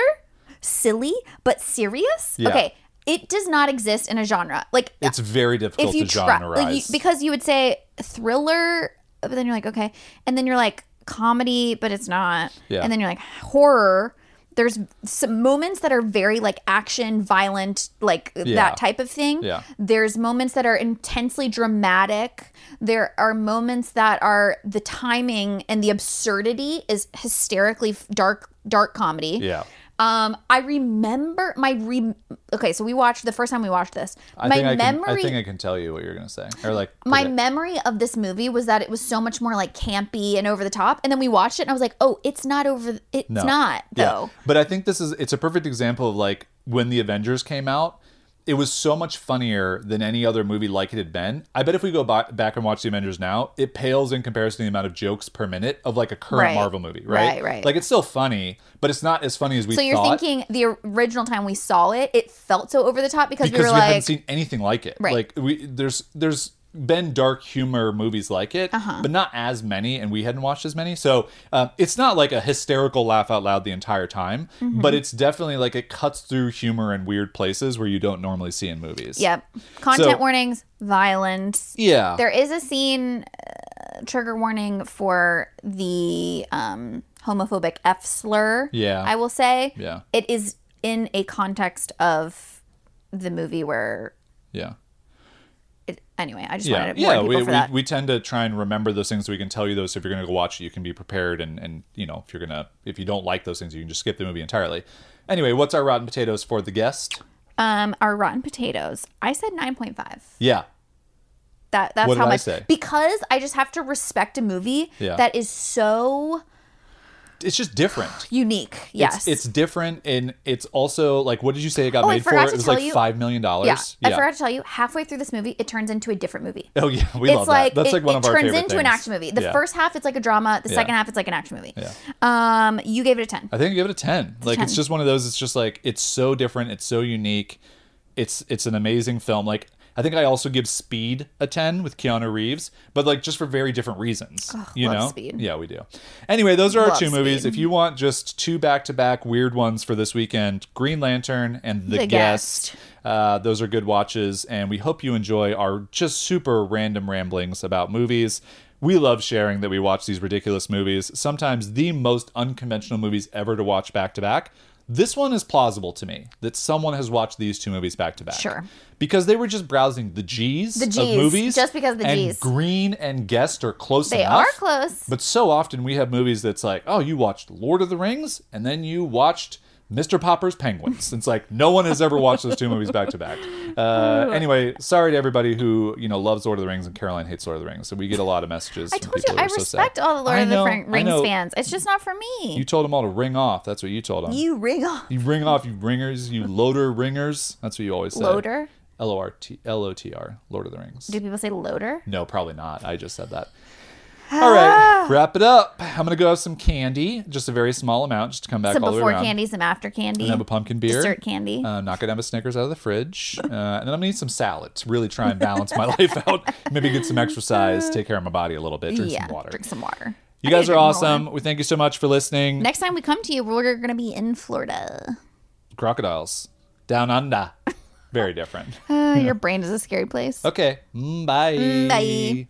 Silly, but serious. Yeah. Okay. It does not exist in a genre. Like, It's very difficult if you to try, genreize. like you, because you would say thriller, but then you're like, okay. And then you're like, comedy, but it's not. Yeah. And then you're like, horror. There's some moments that are very like action, violent, like Yeah. that type of thing. Yeah. There's moments that are intensely dramatic. There are moments that are the timing and the absurdity is hysterically dark, dark comedy. yeah. Um, I remember my re. Okay, so we watched the first time we watched this. I my think I can, memory, I think I can tell you what you're gonna say, or like my memory of this movie was that it was so much more like campy and over the top. And then we watched it, and I was like, oh, it's not over. It's No. not though. But I think this is it's a perfect example of like when the Avengers came out, it was so much funnier than any other movie like it had been. I bet if we go ba- back and watch the Avengers now, it pales in comparison to the amount of jokes per minute of like a current Right. Marvel movie, right? Right, right. Like it's still funny, but it's not as funny as we So you're thought. thinking the original time we saw it, it felt so over the top because, because we we, were haven't seen anything like it. Right. Like we there's there's been dark humor movies like it, Uh-huh. but not as many, and we hadn't watched as many. So um, it's not like a hysterical laugh out loud the entire time, Mm-hmm. but it's definitely like it cuts through humor in weird places where you don't normally see in movies. yep. Content So- warnings, violence. Yeah. There is a scene, uh, trigger warning for the um, homophobic F slur. Yeah. I will say. Yeah. It is in a context of the movie where. Yeah. It, anyway, I just Yeah, wanted to warn yeah, people we, for we, that. we tend to try and remember those things so we can tell you those. So if you're going to go watch it, you can be prepared. And, and, you know, if you're going to, if you don't like those things, you can just skip the movie entirely. Anyway, what's our Rotten Potatoes for the guest? um, our Rotten Potatoes. I said nine point five. Yeah. That that's What how did I much say? because I just have to respect a movie Yeah. that is so It's just different. unique. Yes, It's, it's different and it's also like what did you say it got Oh, made for? It was like you- five million dollars. yeah. I forgot to tell you. Halfway through this movie, it turns into a different movie. Oh yeah, we it's love like that. That's it, like one it of our turns favorite into an action movie. The Yeah. first half it's like a drama. The Yeah. second half it's like an action movie. Yeah. Um, you gave it a ten. I think I give it a ten. like 10. it's just one of those. It's just like it's so different. It's so unique. It's it's an amazing film. Like I think I also give Speed a ten with Keanu Reeves, but like just for very different reasons. you love know? Speed. Yeah, we do. Anyway, those are our Love two movies. If you want just two back to back weird ones for this weekend, Green Lantern and The, The Guest. Guest. Uh, those are good watches, and we hope you enjoy our just super random ramblings about movies. We love sharing that we watch these ridiculous movies, sometimes the most unconventional movies ever to watch back to back. This one is plausible to me that someone has watched these two movies back to back. Sure. Because they were just browsing the G's, The of movies. just because the and Gs. Green and Guest are close They enough. are close. But so often we have movies that's like, oh, you watched Lord of the Rings and then you watched Mr. Popper's Penguins. It's like no one has ever watched those two movies back to back. Uh, anyway, sorry to everybody who you know loves Lord of the Rings and Caroline hates Lord of the Rings. So we get a lot of messages. I told you, I are so respect all the Lord I of the know, Fran- I Rings fans. It's just not for me. You told them all to ring off. That's what you told them. You ring off. You ring off, you ringers, you loader ringers. That's what you always say. Loader? L O R T L O T R. Lord of the Rings. Do people say loader? No, probably not. I just said that. All right, wrap it up. I'm gonna go have some candy, just a very small amount, just to come back Some all the way before around. candy, some after candy. And have a pumpkin beer. Dessert candy. Uh, not gonna have a Snickers out of the fridge, uh, and then I'm gonna eat some salad to really try and balance my life out. Maybe get some exercise, take care of my body a little bit, drink yeah, some water. drink some water. You I guys are awesome. We thank you so much for listening. Next time we come to you, we're going to be in Florida. Crocodiles down under, very different. Uh, your brain is a scary place. Okay, mm, bye. Bye.